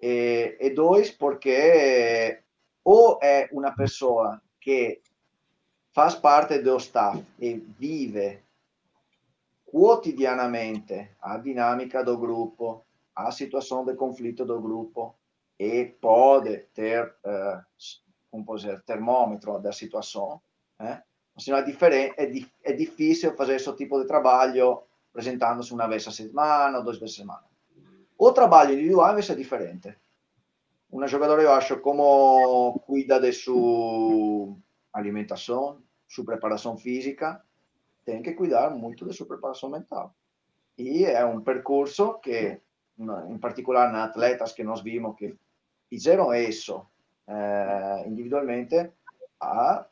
E, e dois, porque ou é uma pessoa que faz parte do staff e vive quotidianamente a dinâmica do grupo, a situação de conflito do grupo e pode ter, uh, como dizer, termômetro da situação, eh? senão é diferente, di, é difícil fazer esse tipo de trabalho apresentando-se uma vez a semana ou duas vezes a semana. O trabalho individual invece é diferente. Una jogadora, eu acho, como cuida de sua alimentação, sua preparação física, tem que cuidar muito de sua preparação mental. E é um percurso que, em particular, na atletas que nós vimos que fizeram isso eh, individualmente, ha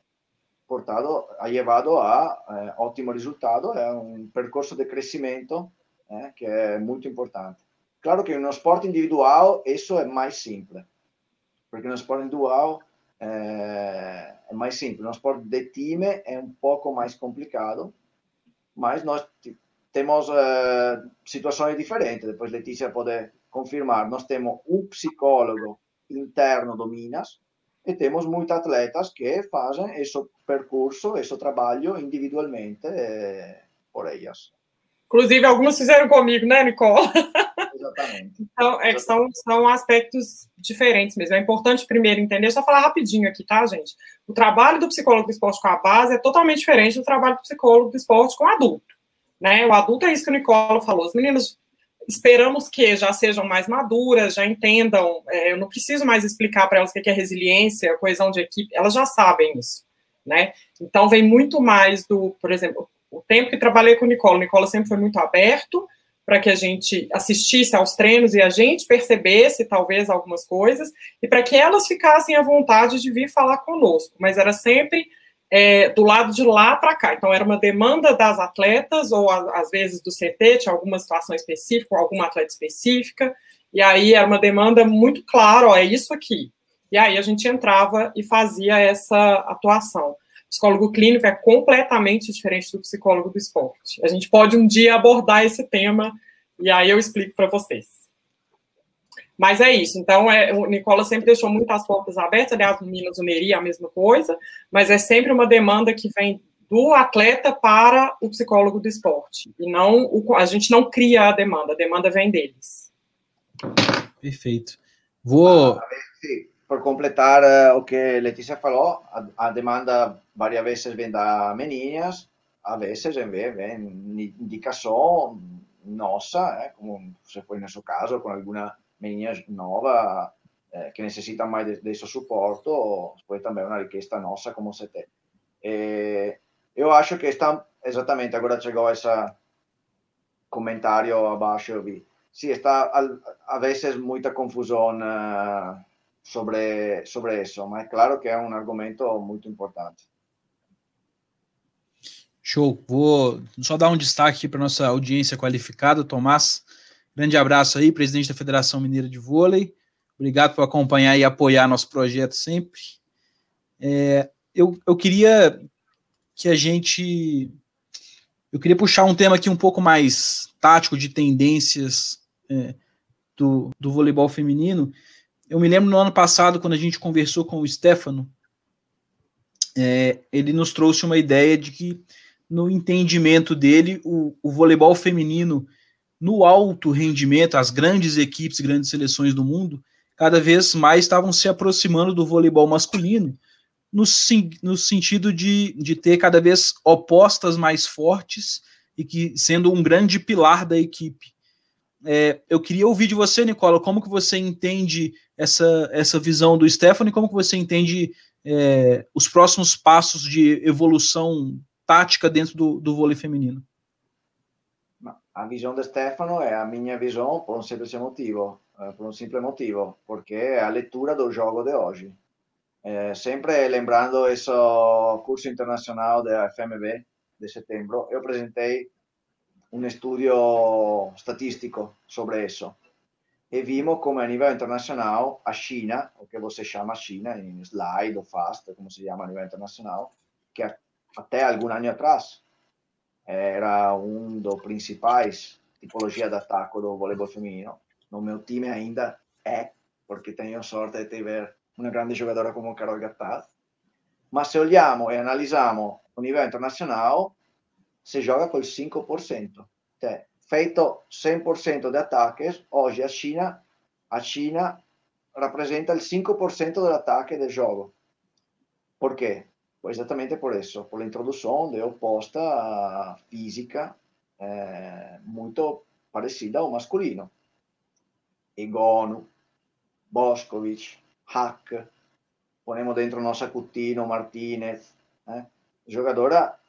portado, ha llevado a eh, ottimo risultato, è un percorso di crescimento eh, che è molto importante. Claro que no sport individual isso é mais simples, porque no sport individual é, é mais simples. No sport de time é um pouco mais complicado, mas nós temos uh, situações diferentes. Depois Letícia pode confirmar. Nós temos um psicólogo interno do Minas e temos muitos atletas que fazem esse percurso, esse trabalho individualmente eh, por elas. Inclusive, algumas fizeram comigo, né, Nicole? Então, é, são, são aspectos diferentes mesmo. É importante primeiro entender, só falar rapidinho aqui, tá, gente? O trabalho do psicólogo do esporte com a base é totalmente diferente do trabalho do psicólogo do esporte com o adulto. Né? O adulto é isso que o Nicolo falou. Os meninos esperamos que já sejam mais maduras, já entendam. É, eu não preciso mais explicar para elas o que é resiliência, coesão de equipe, elas já sabem isso, né? Então vem muito mais do, por exemplo, o tempo que trabalhei com o Nicola, o Nicola sempre foi muito aberto para que a gente assistisse aos treinos e a gente percebesse talvez algumas coisas e para que elas ficassem à vontade de vir falar conosco, mas era sempre é, do lado de lá para cá. Então, era uma demanda das atletas, ou a, às vezes do CT, tinha alguma situação específica, alguma atleta específica, e aí era uma demanda muito clara, ó, é isso aqui. E aí a gente entrava e fazia essa atuação. Psicólogo clínico é completamente diferente do psicólogo do esporte. A gente pode um dia abordar esse tema, e aí eu explico para vocês. Mas é isso. Então, é, o Nicola sempre deixou muitas portas abertas. Aliás, no Minas Uneri é a mesma coisa. Mas é sempre uma demanda que vem do atleta para o psicólogo do esporte. E não o, a gente não cria a demanda, a demanda vem deles. Perfeito. Vou. Ah, por completar o que Letícia falou, a, a, demanda várias vezes vem das meninas, às vezes vem, vem indicação nossa, eh, como se foi seu caso, com alguma menina nova eh, che necessita mai de, desse suporto, poi também una richiesta nostra come CT. E eu acho que está exatamente, agora chegou esse comentário abaixo, vi. Sim, está a vezes muita confusão uh, sobre, sobre isso, mas claro que é um argumento muito importante. Show. Vou só dar um destaque para nossa audiência qualificada, Tomás. Grande abraço aí, presidente da Federação Mineira de Vôlei. Obrigado por acompanhar e apoiar nosso projeto sempre. É, eu, eu queria que a gente. Eu queria puxar um tema aqui um pouco mais tático de tendências é, do, do voleibol feminino. Eu me lembro no ano passado, quando a gente conversou com o Stefano, é, ele nos trouxe uma ideia de que, no entendimento dele, o, o voleibol feminino no alto rendimento, as grandes equipes, grandes seleções do mundo, cada vez mais estavam se aproximando do voleibol masculino, no, no sentido de, de ter cada vez opostas mais fortes e que sendo um grande pilar da equipe. É, eu queria ouvir de você, Nicola, como que você entende essa, essa visão do Stefano e como que você entende é, os próximos passos de evolução tática dentro do, do vôlei feminino? a visão de Stefano é a minha visão por um simples motivo, eh, por um simples motivo, porque é a leitura do jogo de hoje. Eh, sempre lembrando esse curso internacional da FMB de setembro, eu apresentei um estudo estatístico sobre isso. E vimos como a nível internacional a China, o que você chama China em slide ou fast, como se chama a nível internacional, que até algum ano atrás era um dos principais tipologia de ataque do voleibol feminino. No meu time ainda é, porque tenho sorte de ter uma grande jogadora como Carol Gattaz. Mas se olhamos e analisamos o nível internacional, se joga com 5%. Cioè, feito 100% de ataques, hoje a China, a China rappresenta il 5% dell'attacco del gioco. Perché? exatamente por isso, por la introdução de oposta física eh, muito parecida ao masculino. E Gono, Boscovic, Hack, ponemos dentro nossa Coutinho, Martinez, eh? giocatore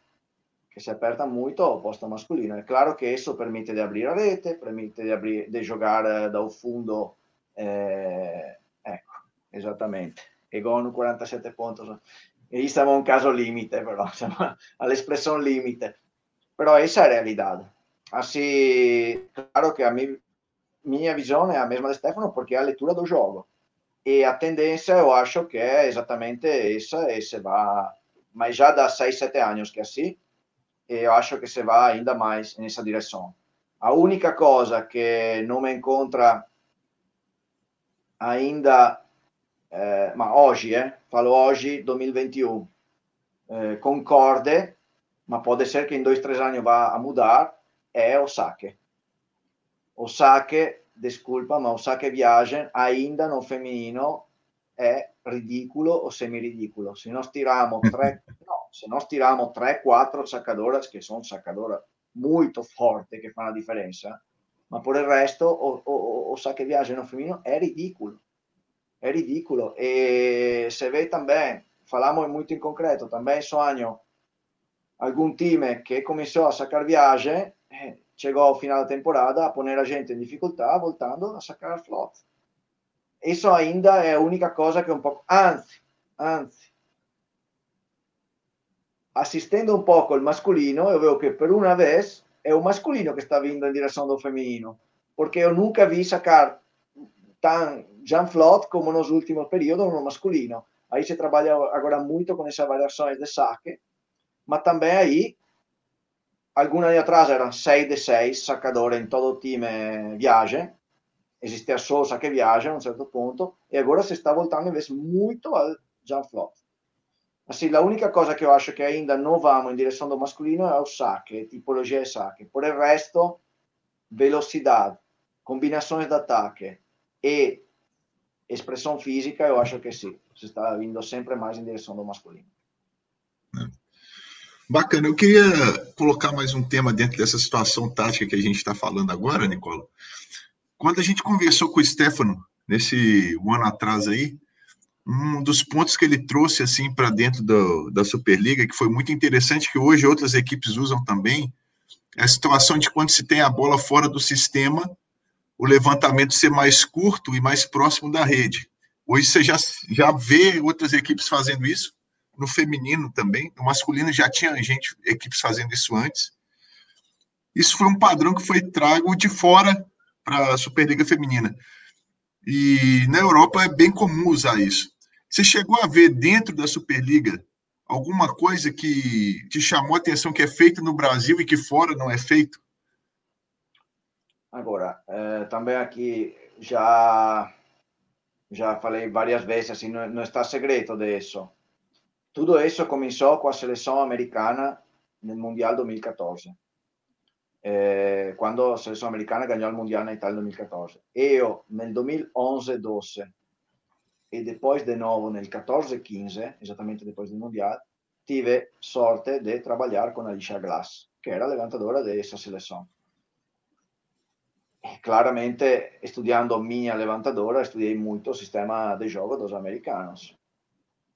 che si è aperta molto al posto masculino. È chiaro che esso permette di aprire a rete, permette di, aprire, di giocare da un fondo, eh, ecco, esattamente. E con 47 punti. E siamo un caso limite, però, siamo all'espressione limite. Però questa è la realtà. Assim, claro che a mim, minha visão é a mesma de Stefano, porque é a leitura do jogo. E a tendência, eu acho que é exatamente essa, e se vai, mas já dá 6, 7 anos que é assim, e eu acho que se vai ainda mais nessa direção. A única coisa que não me encontra ainda, eh, ma oggi, eh, falo oggi, 2021, eh, concorde, ma pode ser que em dois, três anos vá a mudar, é o saque. O saque, desculpa, ma o saque viagem ainda no feminino è ridicolo o semi-ridicolo. Se nós tiramos tre, no, se nós tiramos tre, quattro saccadoras, che sono saccadoras molto forti, che fanno la differenza, ma per il resto o, o, o saque viagem no feminino è ridicolo. È ridicolo. E se vede também, falamos muito in concreto, também sonho algún time che começou a sacar viagem eh, chegou ao final da temporada a poner a gente em dificuldade, voltando a sacar flot. Isso ainda é a única coisa que é um pouco. Anzi, anzi, assistendo um pouco o masculino, eu vejo que por uma vez é o masculino que está vindo em direção do feminino, porque eu nunca vi sacar tão Jean Flot como nos últimos períodos no masculino. Aí se trabalha agora muito com essas variações de saque, mas também aí algunos años atrás eran 6 de 6 sacadores en todo el team viaje. Existía solo saque viaje a un certo punto e agora si sta voltando invece molto al jump flop. Assim, la única cosa che io acho che ainda non vamo in direzione do masculino è o saque, tipologia di saque. Per il resto, velocità, combinazioni d'attacco e espressione fisica, io acho che sì, si sta vindo sempre mais in direzione do masculino. Mm. Bacana. Eu queria colocar mais um tema dentro dessa situação tática que a gente está falando agora, Nicola. Quando a gente conversou com o Stefano, nesse um ano atrás aí, um dos pontos que ele trouxe assim para dentro do, da Superliga, que foi muito interessante, que hoje outras equipes usam também, é a situação de quando se tem a bola fora do sistema, o levantamento ser mais curto e mais próximo da rede. Hoje você já, já vê outras equipes fazendo isso, no feminino também. No masculino já tinha gente, equipes fazendo isso antes. Isso foi um padrão que foi trago de fora para a Superliga Feminina. E na Europa é bem comum usar isso. Você chegou a ver dentro da Superliga alguma coisa que te chamou a atenção que é feito no Brasil e que fora não é feito? Agora, eh, também aqui já já falei várias vezes, assim, não, não está segredo disso. Tudo isso começou com a seleção americana no Mundial 2014. Eh, quando a seleção americana ganhou o Mundial na Itália em 2014. Eu, no 2011-12 e depois de novo no 14-15, exatamente depois do Mundial, tive sorte trabalhar com a Alicia Glass, que era levantadora dessa seleção. E claramente, estudando minha levantadora, estudei muito o sistema de jogo dos americanos.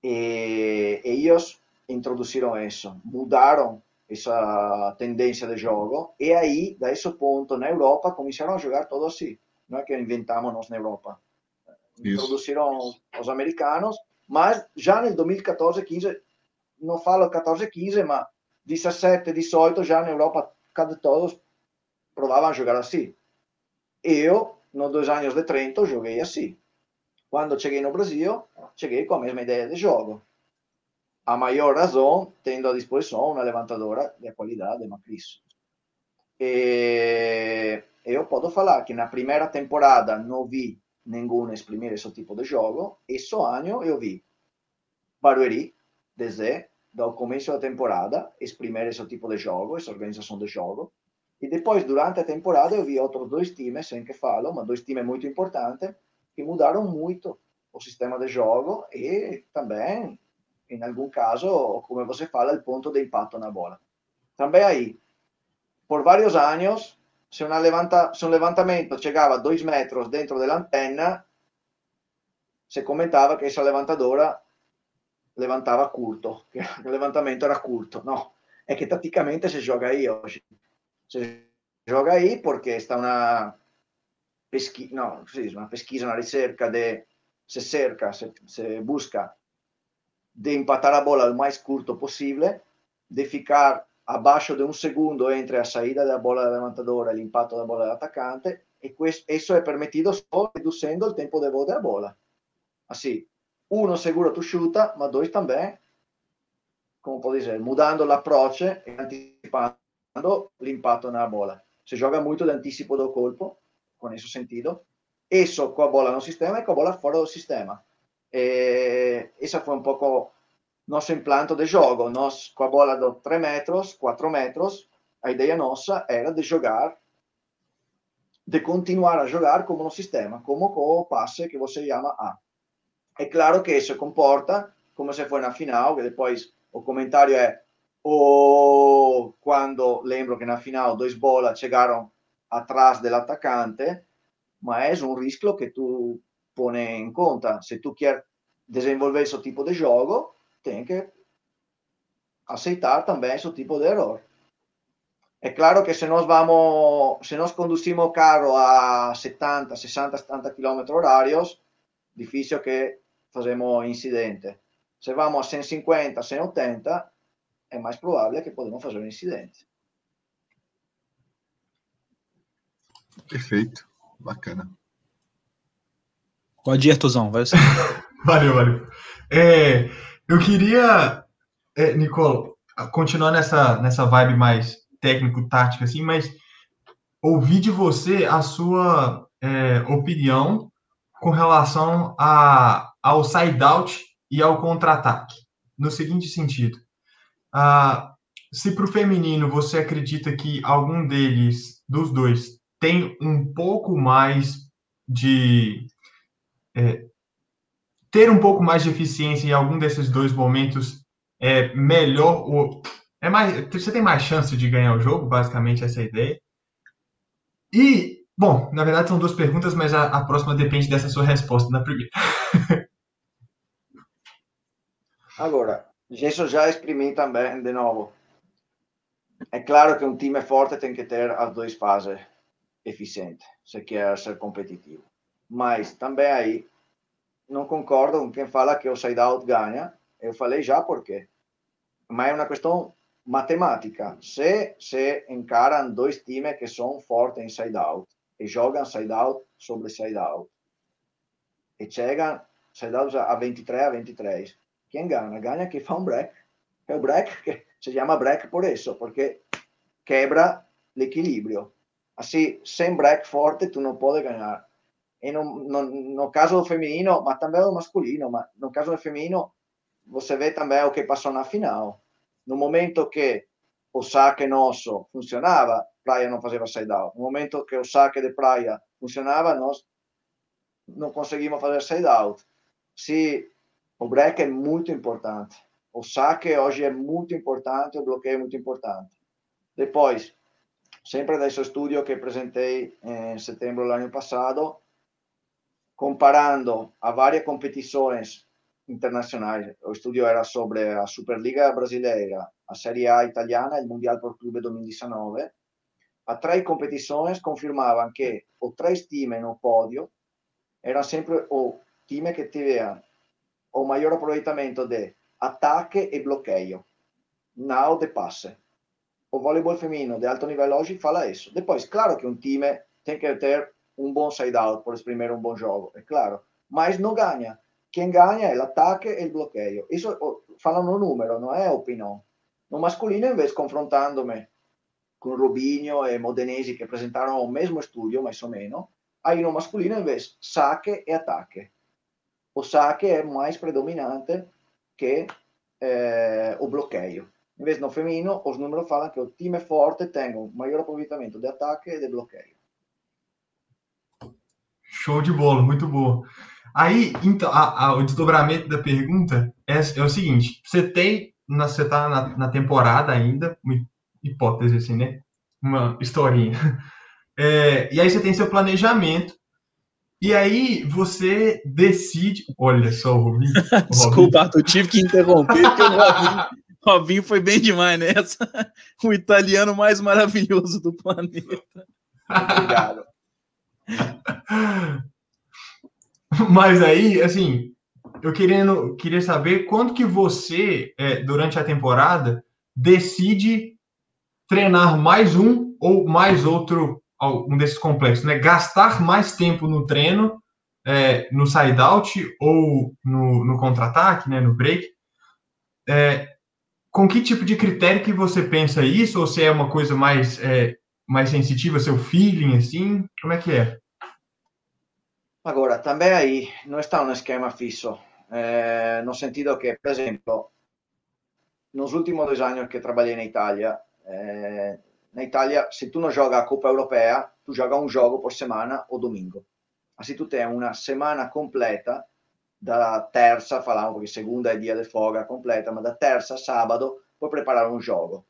e ellos introduciram isso, mudaram essa tendência de jogo e aí, da esse ponto, na Europa, começaram a jogar todo assim. Não é que inventamos nós na Europa. Isso. Introduziram os americanos, mas já no 2014, 15, não falo 14, 15, mas 17, 18, já na Europa, cada todos provavam jogar assim. Eu, nos dois anos de Trento, joguei assim. Quando cheguei no Brasil, cheguei com a mesma ideia de jogo. A maior razão, tendo à disposição uma levantadora de qualidade, uma Cris. E eu posso falar que na primeira temporada não vi nenhum exprimir esse tipo de jogo. Esse ano eu vi Barueri, desde do começo da temporada, exprimir esse tipo de jogo, essa organização de jogo. E depois, durante a temporada, eu vi outros dois times, sem que falo, mas dois times muito importantes, que mudaram muito o sistema de jogo e também, em algum caso, como você fala, o ponto de impacto na bola. Também aí, por vários anos, se, uma levanta, se um levantamento chegava a dois metros dentro da antena, se comentava que essa levantadora levantava curto, que o levantamento era curto. No, è che tatticamente se gioca oggi. Se gioca aí porque sta una pesquisa, no, sí, una pesquisa, una ricerca de se cerca, se, se busca de empatar a bola o mais curto possível, de ficar abaixo de um segundo entre a saída da bola da levantadora e o impacto da bola do atacante, e questo, isso é permitido só reduzindo o tempo de voo da bola. Assim, uno seguro tu chuta, ma dois também, como pode dizer, mudando l'approccio e anticipando l'impatto na bola. Se joga muito de anticipo do colpo, con esse sentido, isso com a bola no sistema e com a bola fora do sistema. E essa foi um pouco nosso implanto de jogo. Nós, com bola de 3 metros, 4 metros, a ideia nossa era de jogar, de continuar a jogar como no sistema, como com o passe que você chama A. É claro que isso comporta, como se foi na final, que depois o comentário é ou quando lembro que na final dois bolas chegaram atrás do atacante, mas é um risco que tu põe em conta. Se tu quer desenvolver esse tipo de jogo, tem que aceitar também esse tipo de erro. É claro que se nós vamos, se nós conduzimos o carro a 70, 60, 70 km horários, difícil que fazemos incidente. Se vamos a 150, 180, é mais provável que podemos fazer um incidente. Perfeito, bacana. Pode ir, Artuzão, vai valeu, valeu. É, eu queria, é, continuar nessa, nessa vibe mais técnico-tática, assim, mas ouvir de você a sua é, opinião com relação a, ao side-out e ao contra-ataque. No seguinte sentido, ah, se para o feminino você acredita que algum deles, dos dois, tem um pouco mais de. É, ter um pouco mais de eficiência em algum desses dois momentos é melhor ou é mais você tem mais chance de ganhar o jogo basicamente essa é a ideia. E bom na verdade são duas perguntas mas a, a próxima depende dessa sua resposta na primeira. Agora isso já exprimi também de novo. É claro que um time forte tem que ter as duas fases eficientes se quer ser competitivo. Mas também aí não concordo com quem fala que o side-out ganha. Eu falei já por quê. Mas é uma questão matemática. Se se encaram dois times que são fortes em side-out e jogam side-out sobre side-out e chegam side-out a 23 a 23, quem ganha? Ganha quem faz um break. É o break que se chama break por isso, porque quebra l'equilíbrio. Assim, sem break forte, tu não pode ganhar e no, no, no, caso do feminino, mas também do masculino, mas no caso do feminino, você vê também o que passou na final. No momento que o saque nosso funcionava, Praia não fazia side out. No momento que o saque de Praia funcionava, nós não conseguimos fazer side out. Se o break é muito importante, o saque hoje é muito importante, o bloqueio é muito importante. Depois, sempre desse estudo que apresentei em setembro do ano passado, comparando a várias competições internacionais. O estudo era sobre a Superliga Brasileira, a Série A italiana e o Mundial por Clube 2019. As três competições confirmavam que os três times no pódio eram sempre o time que tinha o maior aproveitamento de ataque e bloqueio, não de passe. O voleibol feminino de alto nível hoje fala isso. Depois, claro que um time tem que ter um bom side-out por exprimir um bom jogo, é claro. Mas não ganha. Quem ganha é o ataque e o bloqueio. Isso fala no número, não é opinião. No masculino, em vez confrontando-me com Rubinho e Modenesi, que apresentaram o mesmo estúdio, mais ou menos, aí no masculino, vez saque e ataque. O saque é mais predominante que eh, o bloqueio. Vez no feminino, os números falam que o time forte tem um maior aproveitamento de ataque e de bloqueio. Show de bola, muito boa. Aí, então, a, a, o desdobramento da pergunta é, é o seguinte: você tem, na, você está na, na, temporada ainda, uma hipótese assim, né? Uma historinha. É, e aí você tem seu planejamento E aí você decide. Olha só, o Robinho. Desculpa, Arthur, tive que interromper, porque o Robinho, Robinho foi bem demais nessa. O italiano mais maravilhoso do planeta. Obrigado. Mas aí, assim, eu querendo, queria saber quando que você, é, durante a temporada, decide treinar mais um ou mais outro, um desses complexos, né? Gastar mais tempo no treino, é, no side-out ou no, no contra-ataque, né? No break. É, com que tipo de critério que você pensa isso? Ou se é uma coisa mais, é, mais sensitiva, seu feeling, assim? Como é que é? Agora, também aí não está um esquema fixo, eh, no sentido que, por exemplo, nos últimos dois anos que trabalhei na Itália, eh, na Itália, se tu não joga a Copa Europeia, tu joga um jogo por semana ou domingo. Assim tu tem uma semana completa, da terça, falamos porque segunda é dia de folga completa, mas da terça sábado, por preparar um jogo.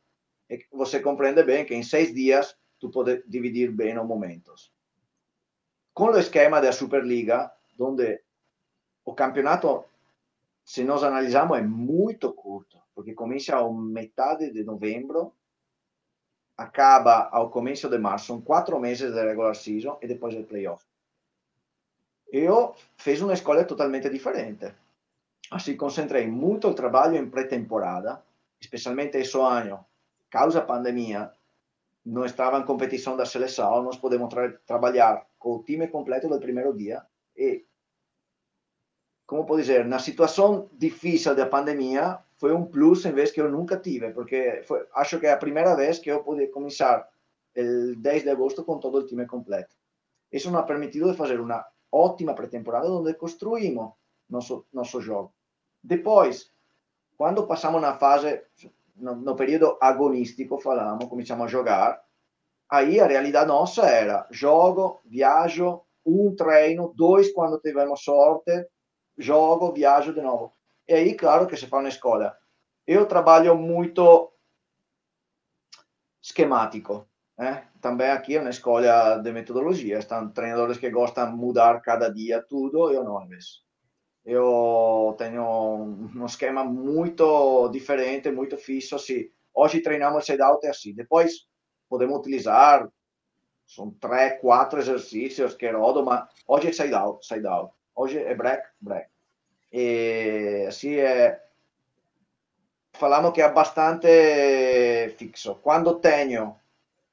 E você compreende bem que em seis dias tu pode dividir bem os momentos. Con el esquema de la Superliga, donde el campeonato, si nos analizamos, es muy corto, porque comienza a mitad de noviembre, acaba al comienzo de marzo, son cuatro meses de regular season y después el playoff. Yo fiz una escuela totalmente diferente. Así concentré mucho el trabajo en pretemporada, especialmente ese año, causa pandemia, não estava em competição da seleção, nós podemos tra trabalhar com o time completo do primeiro dia e, como pode dizer, na situação difícil da pandemia, foi um plus em vez que eu nunca tive, porque foi, acho que é a primeira vez que eu pude começar o 10 de agosto com todo o time completo. Isso nos ha permitido de fazer uma ótima pré-temporada onde construímos nosso, nosso jogo. Depois, quando passamos na fase no, no período agonístico, falamos, cominciamo a jogar. Aí a realidade nossa era jogo, viajo, um treino, dois quando tivemos sorte, jogo, viajo de novo. E aí, claro que se faz na escola. Eu trabalho muito esquemático. Né? Também aqui é uma escola de metodologia. Estão treinadores que gostam de mudar cada dia tudo, eu não, às vezes eu tenho um esquema muito diferente, muito fixo. Assim. Hoje treinamos side out é assim. Depois podemos utilizar, são três, quatro exercícios que rodo, mas hoje é side out, side out. Hoje é break, break. E assim é. Falamos que é bastante fixo. Quando tenho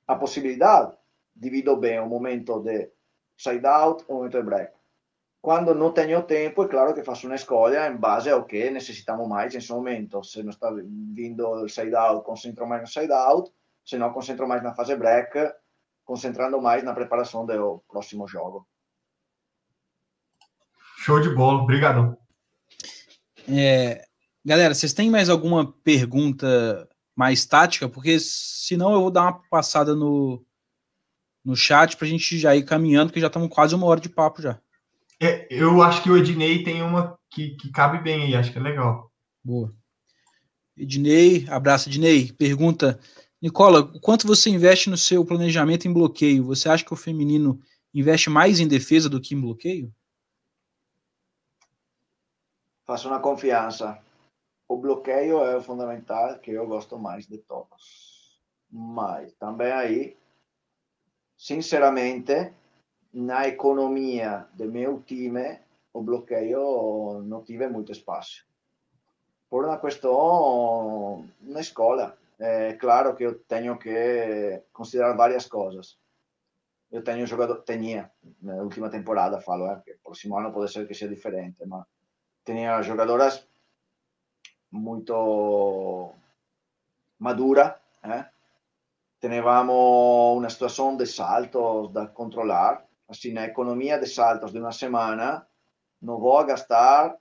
a possibilidade, divido bem o momento de side out e o momento de break quando não tenho tempo, é claro que faço uma escolha em base ao que necessitamos mais nesse momento. Se não está vindo o side-out, concentro mais no side-out. Se não, concentro mais na fase break, concentrando mais na preparação do próximo jogo. Show de bola, obrigado. É, galera, vocês têm mais alguma pergunta mais tática? Porque senão eu vou dar uma passada no, no chat para a gente já ir caminhando, que já estamos quase uma hora de papo já. É, eu acho que o Ednei tem uma que, que cabe bem aí, acho que é legal. Boa. Ednei, abraço, Ednei. Pergunta, Nicola, quanto você investe no seu planejamento em bloqueio? Você acha que o feminino investe mais em defesa do que em bloqueio? Faço uma confiança. O bloqueio é o fundamental que eu gosto mais de todos. Mas também aí, sinceramente, na economia do meu time, o bloqueio não tive muito espaço. Por uma questão na escola. É claro que eu tenho que considerar várias coisas. Eu tenho jogador, tinha, na última temporada, falo, é, que próximo ano pode ser que seja diferente, mas tinha jogadoras muito madura, eh? Tínhamos uma situação de saltos da controlar, assim, na economia de saltos de uma semana, não vou gastar,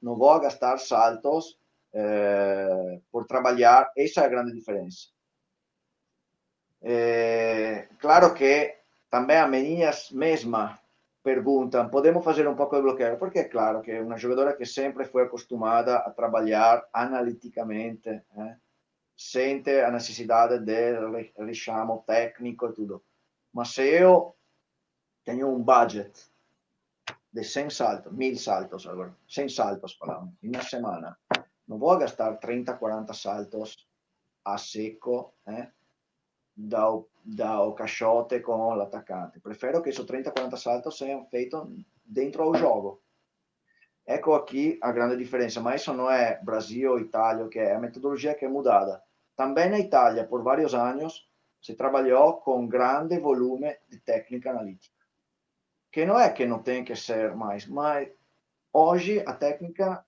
não vou gastar saltos eh, por trabalhar, essa é a grande diferença. Eh, claro que também as meninas mesma perguntam, podemos fazer um pouco de bloqueio? Porque é claro que é uma jogadora que sempre foi acostumada a trabalhar analiticamente, né? sente a necessidade de rechamo técnico e tudo. Mas se eu tenho um budget de 100 saltos, 1000 saltos agora, 100 saltos em uma semana, não vou gastar 30, 40 saltos a seco, eh, da, o caixote com o atacante. Prefiro que esses 30, 40 saltos sejam feitos dentro do jogo. Ecco aqui a grande diferença, mas isso não é Brasil ou Itália, que é a metodologia que é mudada. Também na Itália, por vários anos, se trabalhou com grande volume de técnica analítica. Que não é que não tem que ser mais, mas hoje a técnica,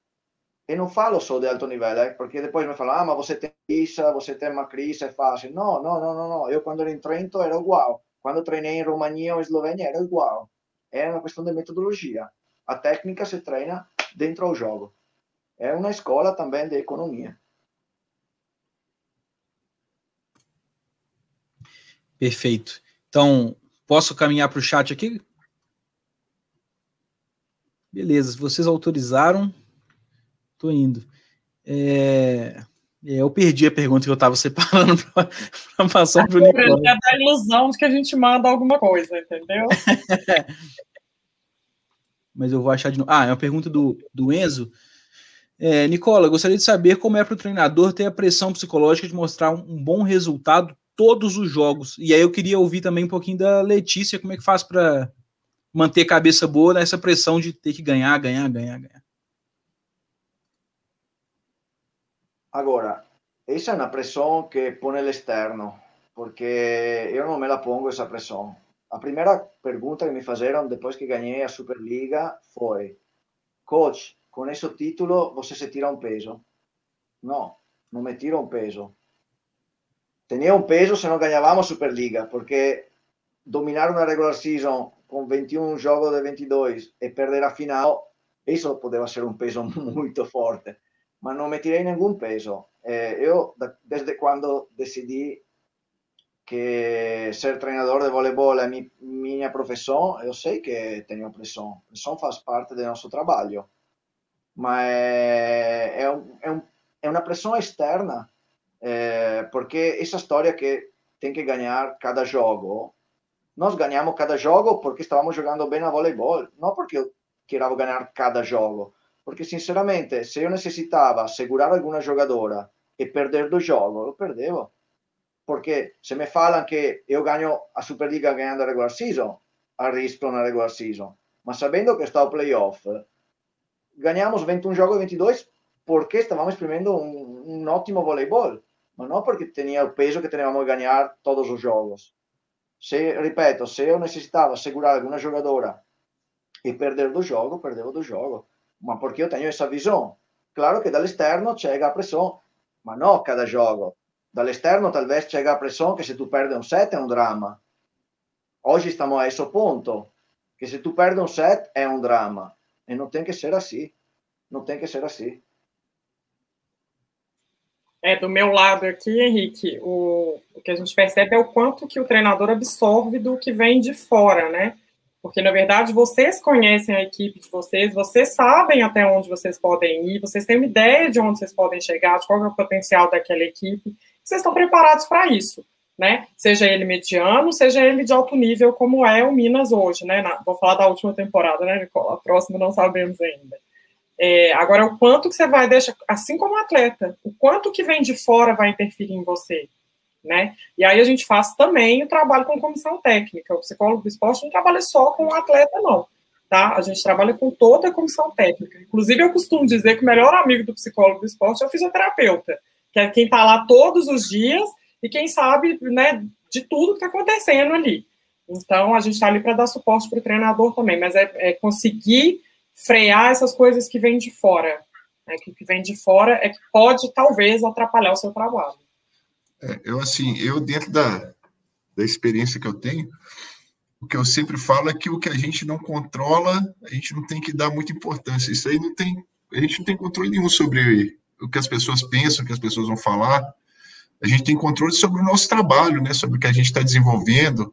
e não falo só de alto nível, eh, porque depois me falam, ah, mas você tem isso, você tem uma crise, é fácil. Não, não, não, não, não. Eu quando era em Trento era igual. Quando treinei em Romania ou Eslovênia era igual. Era uma questão de metodologia. A técnica se treina dentro do jogo. É uma escola também de economia. Perfeito. Então, posso caminhar para o chat aqui? Beleza, vocês autorizaram, estou indo. É, é... Eu perdi a pergunta que eu estava separando para passar para o Nicolau. É da ilusão de que a gente manda alguma coisa, entendeu? Mas eu vou achar de novo. Ah, é uma pergunta do, do Enzo. É, Nicola, gostaria de saber como é para o treinador ter a pressão psicológica de mostrar um, um bom resultado todos os jogos. E aí eu queria ouvir também um pouquinho da Letícia, como é que faz para manter a cabeça boa nessa pressão de ter que ganhar, ganhar, ganhar, ganhar. Agora, essa é uma pressão que põe o externo, porque eu não me la pongo essa pressão. A primeira pergunta que me fizeram depois que ganhei a Superliga foi: Coach, com esse título você se tira um peso? Não, não me tira um peso tenía un peso se non gañábamos Superliga, porque dominar unha regular season con 21 jogos de 22 e perder a final, iso podeva ser un peso moito forte, ma non me tirei ningún peso. Eh, eu, desde quando decidi que ser treinador de voleibol é mi, miña profesión, eu sei que teño presión. Presión faz parte do nosso trabalho. Ma é, é, un, é, unha presión externa é, porque essa história que tem que ganhar cada jogo, nós ganhamos cada jogo porque estávamos jogando bem a voleibol, não porque eu queria ganhar cada jogo. Porque, sinceramente, se eu necessitava segurar alguma jogadora e perder do jogo, eu perdevo. Porque se me falam que eu ganho a Superliga ganhando a regular season, arrisco na regular season. Mas sabendo que está o playoff, ganhamos 21 jogos 22 porque estávamos exprimindo um, um ótimo voleibol ma não porque tinha o peso que teníamos que ganhar todos os jogos. Se, ripeto, se eu necessitava segurar alguma jogadora e perder do jogo, perdevo do jogo. Ma porque eu tenho essa visão. Claro que dall'esterno chega a pressão, ma não cada jogo. Dall'esterno talvez chega a pressão que se tu perde um set é um drama. Hoje estamos a esse ponto, que se tu perde um set é um drama. E não tem que ser assim. Não tem que ser assim. É, do meu lado aqui, Henrique, o, o, que a gente percebe é o quanto que o treinador absorve do que vem de fora, né? Porque, na verdade, vocês conhecem a equipe de vocês, vocês sabem até onde vocês podem ir, vocês têm uma ideia de onde vocês podem chegar, de qual é o potencial daquela equipe, vocês estão preparados para isso, né? Seja ele mediano, seja ele de alto nível, como é o Minas hoje, né? Na, vou falar da última temporada, né, Nicola? A próxima não sabemos ainda. É, agora, o quanto que você vai deixar, assim como atleta, o quanto que vem de fora vai interferir em você, né? E aí a gente faz também o trabalho com comissão técnica. O psicólogo do esporte não trabalha só com o atleta, não, tá? A gente trabalha com toda a comissão técnica. Inclusive, eu costumo dizer que o melhor amigo do psicólogo do esporte é o fisioterapeuta, que é quem está lá todos os dias e quem sabe, né, de tudo que está acontecendo ali. Então, a gente está ali para dar suporte para o treinador também, mas é, é conseguir frear essas coisas que vêm de fora. Né? Que, que vem de fora é que pode, talvez, atrapalhar o seu trabalho. É, eu, assim, eu dentro da, da experiência que eu tenho, o que eu sempre falo é que o que a gente não controla, a gente não tem que dar muita importância. Isso aí não tem, a gente não tem controle nenhum sobre o que as pessoas pensam, o que as pessoas vão falar. A gente tem controle sobre o nosso trabalho, né? Sobre o que a gente está desenvolvendo,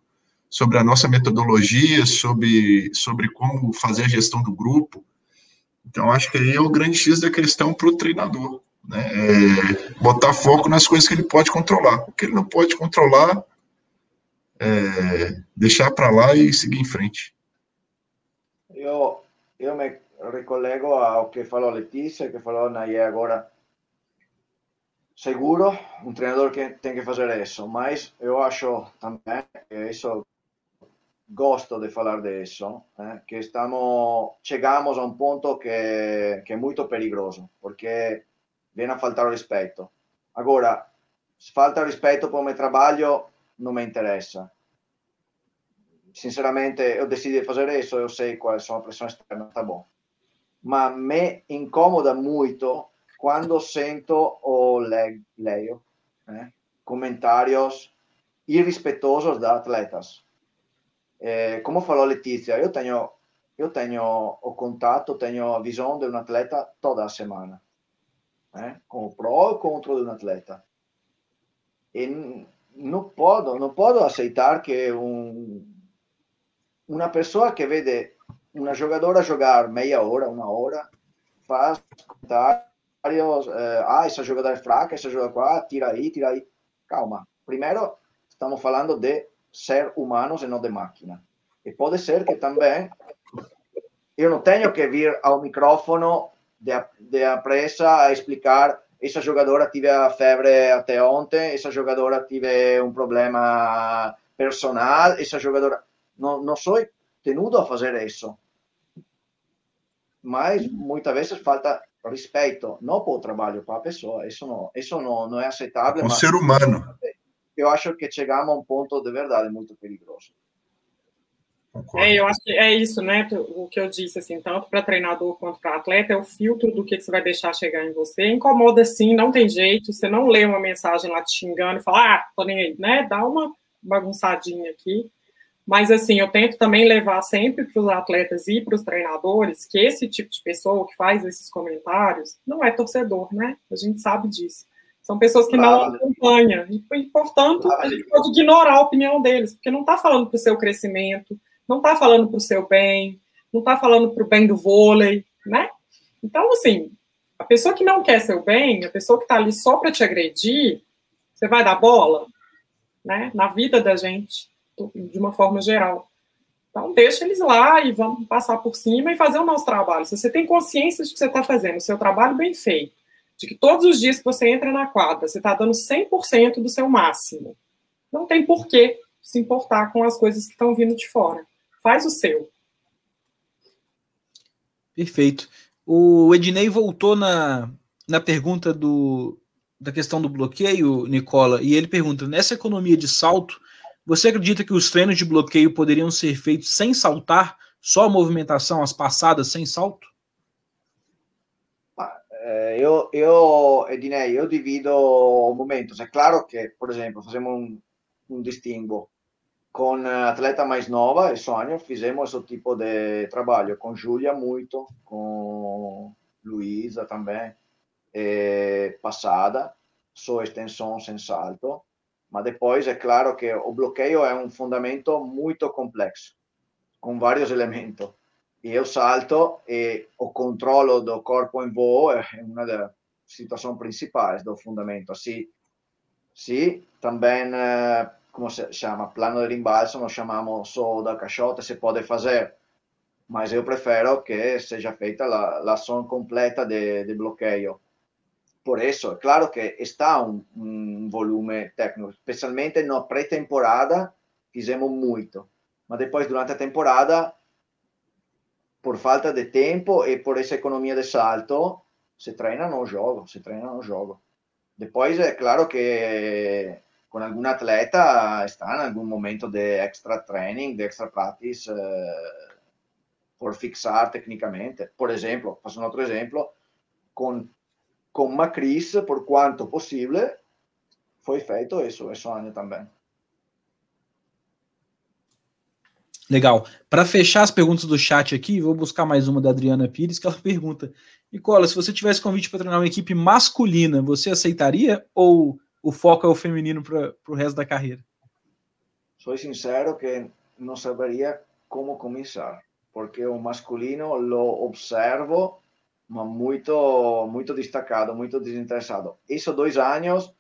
sobre a nossa metodologia, sobre, sobre como fazer a gestão do grupo. Então, acho que aí é o grande X da questão para o treinador. Né? É botar foco nas coisas que ele pode controlar. O que ele não pode controlar, é deixar para lá e seguir em frente. Eu, eu me ricollego ao que falou Letícia, que falou Nayé agora. Seguro, um treinador que tem que fazer isso, mas eu acho também que isso gosto de falar disso, eh, que estamos, chegamos a um ponto que, que é muito perigoso, porque vem a faltar o respeito. Agora, se falta respeito para o meu trabalho, não me interessa. Sinceramente, eu decidi fazer isso, eu sei quais são as pressões externas, tá bom. Mas me incomoda muito quando sento ou le leio né, comentários irrespeitosos de atletas. É, como falou Letícia, eu tenho, eu tenho o contato, tenho a visão de um atleta toda a semana, né, com o pró e contra de um atleta. E não posso, não posso aceitar que um, uma pessoa que vê uma jogadora jogar meia hora, uma hora, faz comentários eh, ah, essa jogada é fraca, essa jogada qua, tira aí, tira aí. Calma. Primeiro, estamos falando de ser humanos e não de máquina. E pode ser que também eu não tenho que vir ao micrófono de, de pressa a explicar essa jogadora tive a febre até ontem, essa jogadora tive um problema personal, essa jogadora... Não, não sou tenudo a fazer isso. Mas muitas vezes falta respeito, não para o trabalho, para a pessoa. Isso não, isso não, não é aceitável. Um ser humano. Eu acho que chegamos a um ponto de verdade muito perigoso. É, eu acho que é isso, né? O que eu disse, assim, tanto para treinador quanto para atleta, é o filtro do que você vai deixar chegar em você. Incomoda sim, não tem jeito. Você não lê uma mensagem lá te xingando e fala, ah, tô nem aí, né? Dá uma bagunçadinha aqui. Mas, assim, eu tento também levar sempre para os atletas e para os treinadores que esse tipo de pessoa que faz esses comentários não é torcedor, né? A gente sabe disso. São pessoas que claro. não acompanham. E, portanto, claro. a gente pode ignorar a opinião deles, porque não está falando para o seu crescimento, não está falando para o seu bem, não está falando para o bem do vôlei, né? Então, assim, a pessoa que não quer seu bem, a pessoa que está ali só para te agredir, você vai dar bola, né? Na vida da gente de uma forma geral. Então, deixa eles lá e vamos passar por cima e fazer o nosso trabalho. Se você tem consciência de que você está fazendo o seu trabalho bem feito, de que todos os dias que você entra na quadra, você está dando 100% do seu máximo, não tem por que se importar com as coisas que estão vindo de fora. Faz o seu. Perfeito. O Ednei voltou na, na pergunta do, da questão do bloqueio, Nicola, e ele pergunta: nessa economia de salto, você acredita que os treinos de bloqueio poderiam ser feitos sem saltar, só a movimentação, as passadas sem salto? Eu, eu, Ednei, eu divido momentos. É claro que, por exemplo, fazemos um, um distingo. Com atleta mais nova, esse ano, fizemos esse tipo de trabalho. Com Júlia, muito. Com Luísa também. É, passada, só extensão sem salto. Mas depois é claro que o bloqueio é um fundamento muito complexo, com vários elementos. E o salto e o controle do corpo em voo é uma das situações principais do fundamento. Assim, sim, também, eh, como se chama, plano de rimbalzo, nós chamamos só da caixota, se pode fazer, mas eu prefiro que seja feita a ação completa de, de bloqueio por isso, é claro que está um, um volume técnico, especialmente na pré-temporada, fizemos muito, mas depois, durante a temporada, por falta de tempo e por essa economia de salto, se treina no jogo, se treina no jogo. Depois, é claro que com algum atleta está em algum momento de extra training, de extra practice, eh, por fixar tecnicamente. Por exemplo, faço um outro exemplo, com com Macris, por quanto possível, foi feito isso esse ano também. Legal. Para fechar as perguntas do chat aqui, vou buscar mais uma da Adriana Pires, que ela pergunta: Nicola, se você tivesse convite para treinar uma equipe masculina, você aceitaria ou o foco é o feminino para o resto da carreira? Sou sincero que não saberia como começar, porque o masculino lo observo mas muito, muito destacado, muito desinteressado. Isso dois anos,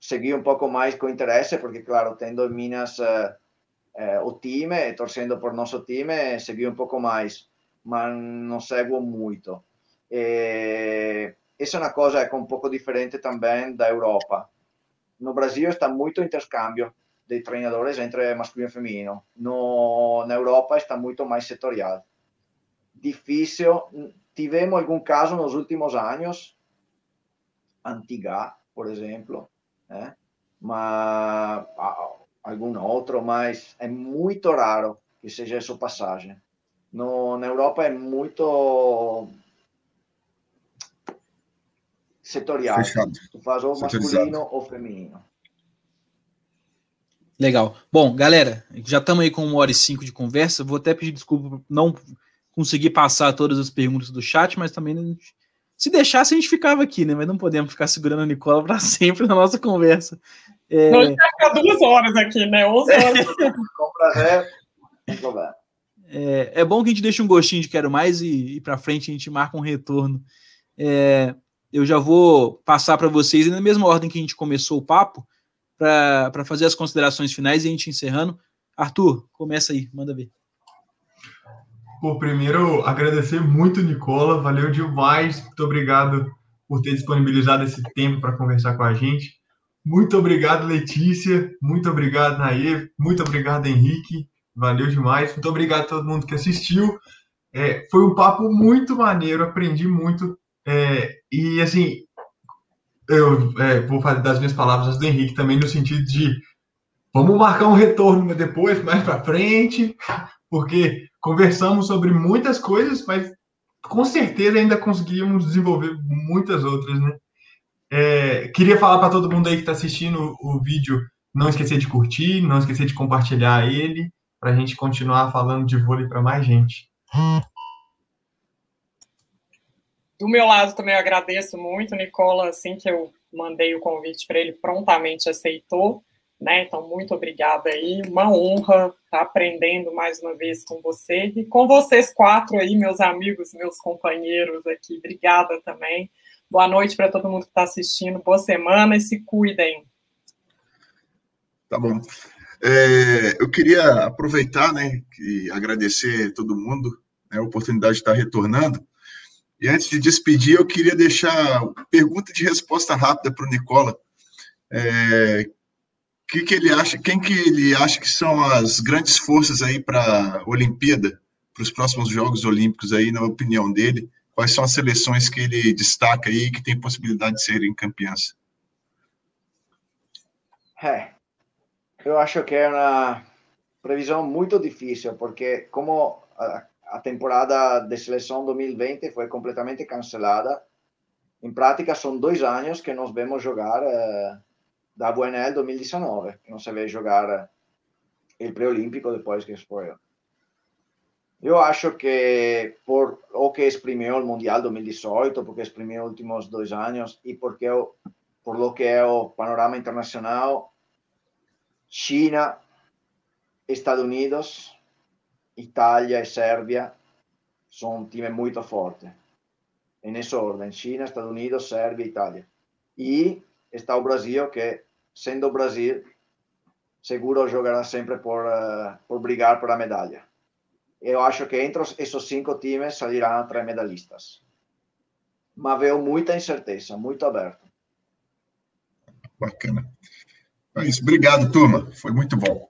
segui um pouco mais com interesse, porque, claro, tendo Minas eh, eh, o time, torcendo por nosso time, segui um pouco mais. mas não seguo muito. E essa é uma coisa é um pouco diferente também da Europa. No Brasil está muito intercâmbio de treinadores entre masculino e feminino. No, na Europa está muito mais setorial. Difícil. Tivemos algum caso nos últimos anos, Antigá, por exemplo, né? mas algum outro, mas é muito raro que seja essa passagem. No, na Europa é muito setorial. Fechado. Tu faz ou masculino ou feminino. Legal. Bom, galera, já estamos aí com uma hora e cinco de conversa. Vou até pedir desculpa por não conseguir passar todas as perguntas do chat, mas também se deixasse a gente ficava aqui, né? Mas não podemos ficar segurando a Nicola para sempre na nossa conversa. É... Não, a gente vai ficar duas horas aqui, né? 11 horas. com prazer. É, é bom que a gente deixe um gostinho de quero mais e, e para frente a gente marca um retorno. É, eu já vou passar para vocês, na mesma ordem que a gente começou o papo, para fazer as considerações finais e a gente encerrando. Arthur, começa aí, manda ver. Por primeiro, agradecer muito, Nicola, valeu demais, muito obrigado por ter disponibilizado esse tempo para conversar com a gente. Muito obrigado, Letícia, muito obrigado, Nair, muito obrigado, Henrique, valeu demais. Muito obrigado a todo mundo que assistiu. É, foi um papo muito maneiro, aprendi muito. É, e assim, eu é, vou fazer das minhas palavras do Henrique também no sentido de vamos marcar um retorno depois, mais para frente, porque conversamos sobre muitas coisas, mas com certeza ainda conseguimos desenvolver muitas outras, né? É, queria falar para todo mundo aí que está assistindo o vídeo, não esquecer de curtir, não esquecer de compartilhar ele, para a gente continuar falando de vôlei para mais gente. Do meu lado também eu agradeço muito, Nicola, assim que eu mandei o convite para ele, prontamente aceitou, né? Então, muito obrigada aí, uma honra estar aprendendo mais uma vez com você e com vocês quatro aí, meus amigos, meus companheiros aqui. Obrigada também. Boa noite para todo mundo que está assistindo, boa semana e se cuidem. Tá bom. É, eu queria aproveitar, né, e agradecer todo mundo né, a oportunidade de estar retornando. E antes de despedir, eu queria deixar pergunta de resposta rápida para o Nicola. É, que, que ele acha, quem que ele acha que são as grandes forças aí para a Olimpíada, para os próximos Jogos Olímpicos aí, na opinião dele? Quais são as seleções que ele destaca aí que tem possibilidade de serem campeãs? É, eu acho que é uma previsão muito difícil, porque como a temporada de seleção 2020 foi completamente cancelada. Em prática, são dois anos que nós vemos jogar uh, da Buenel 2019, que não vê jogar o pré-olímpico depois que foi. Eu acho que por o que exprimiu o Mundial 2018, porque exprimiu os últimos dois anos e porque por lo que é o panorama internacional, China, Estados Unidos Italia e Serbia sono un team molto forte. E nessa ordem, China, Estados Unidos, Serbia, Itália. E está o Brasil, que sendo o Brasil, seguro jogará sempre por, uh, por brigar por a medalha. Eu acho que entre esses cinco times sairão três medalhistas. Mas vejo muita incerteza, muito aberto. Bacana. É isso. Obrigado, turma. Foi muito bom.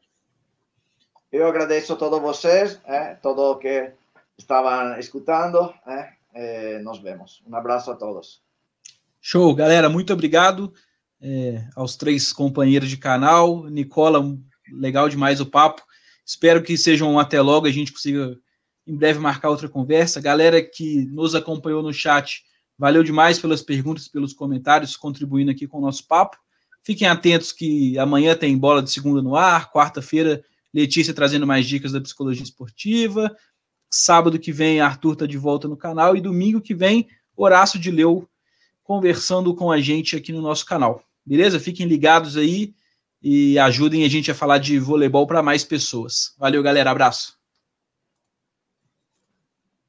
Eu agradeço a todos vocês, eh, todo que estavam escutando. Eh, eh, nos vemos. Um abraço a todos. Show, galera. Muito obrigado é, aos três companheiros de canal. Nicola, legal demais o papo. Espero que sejam até logo. A gente consiga em breve marcar outra conversa. Galera que nos acompanhou no chat, valeu demais pelas perguntas, pelos comentários, contribuindo aqui com o nosso papo. Fiquem atentos que amanhã tem bola de segunda no ar, quarta-feira Letícia trazendo mais dicas da psicologia esportiva. Sábado que vem, Arthur está de volta no canal. E domingo que vem, Horácio de Leu conversando com a gente aqui no nosso canal. Beleza? Fiquem ligados aí e ajudem a gente a falar de voleibol para mais pessoas. Valeu, galera. Abraço.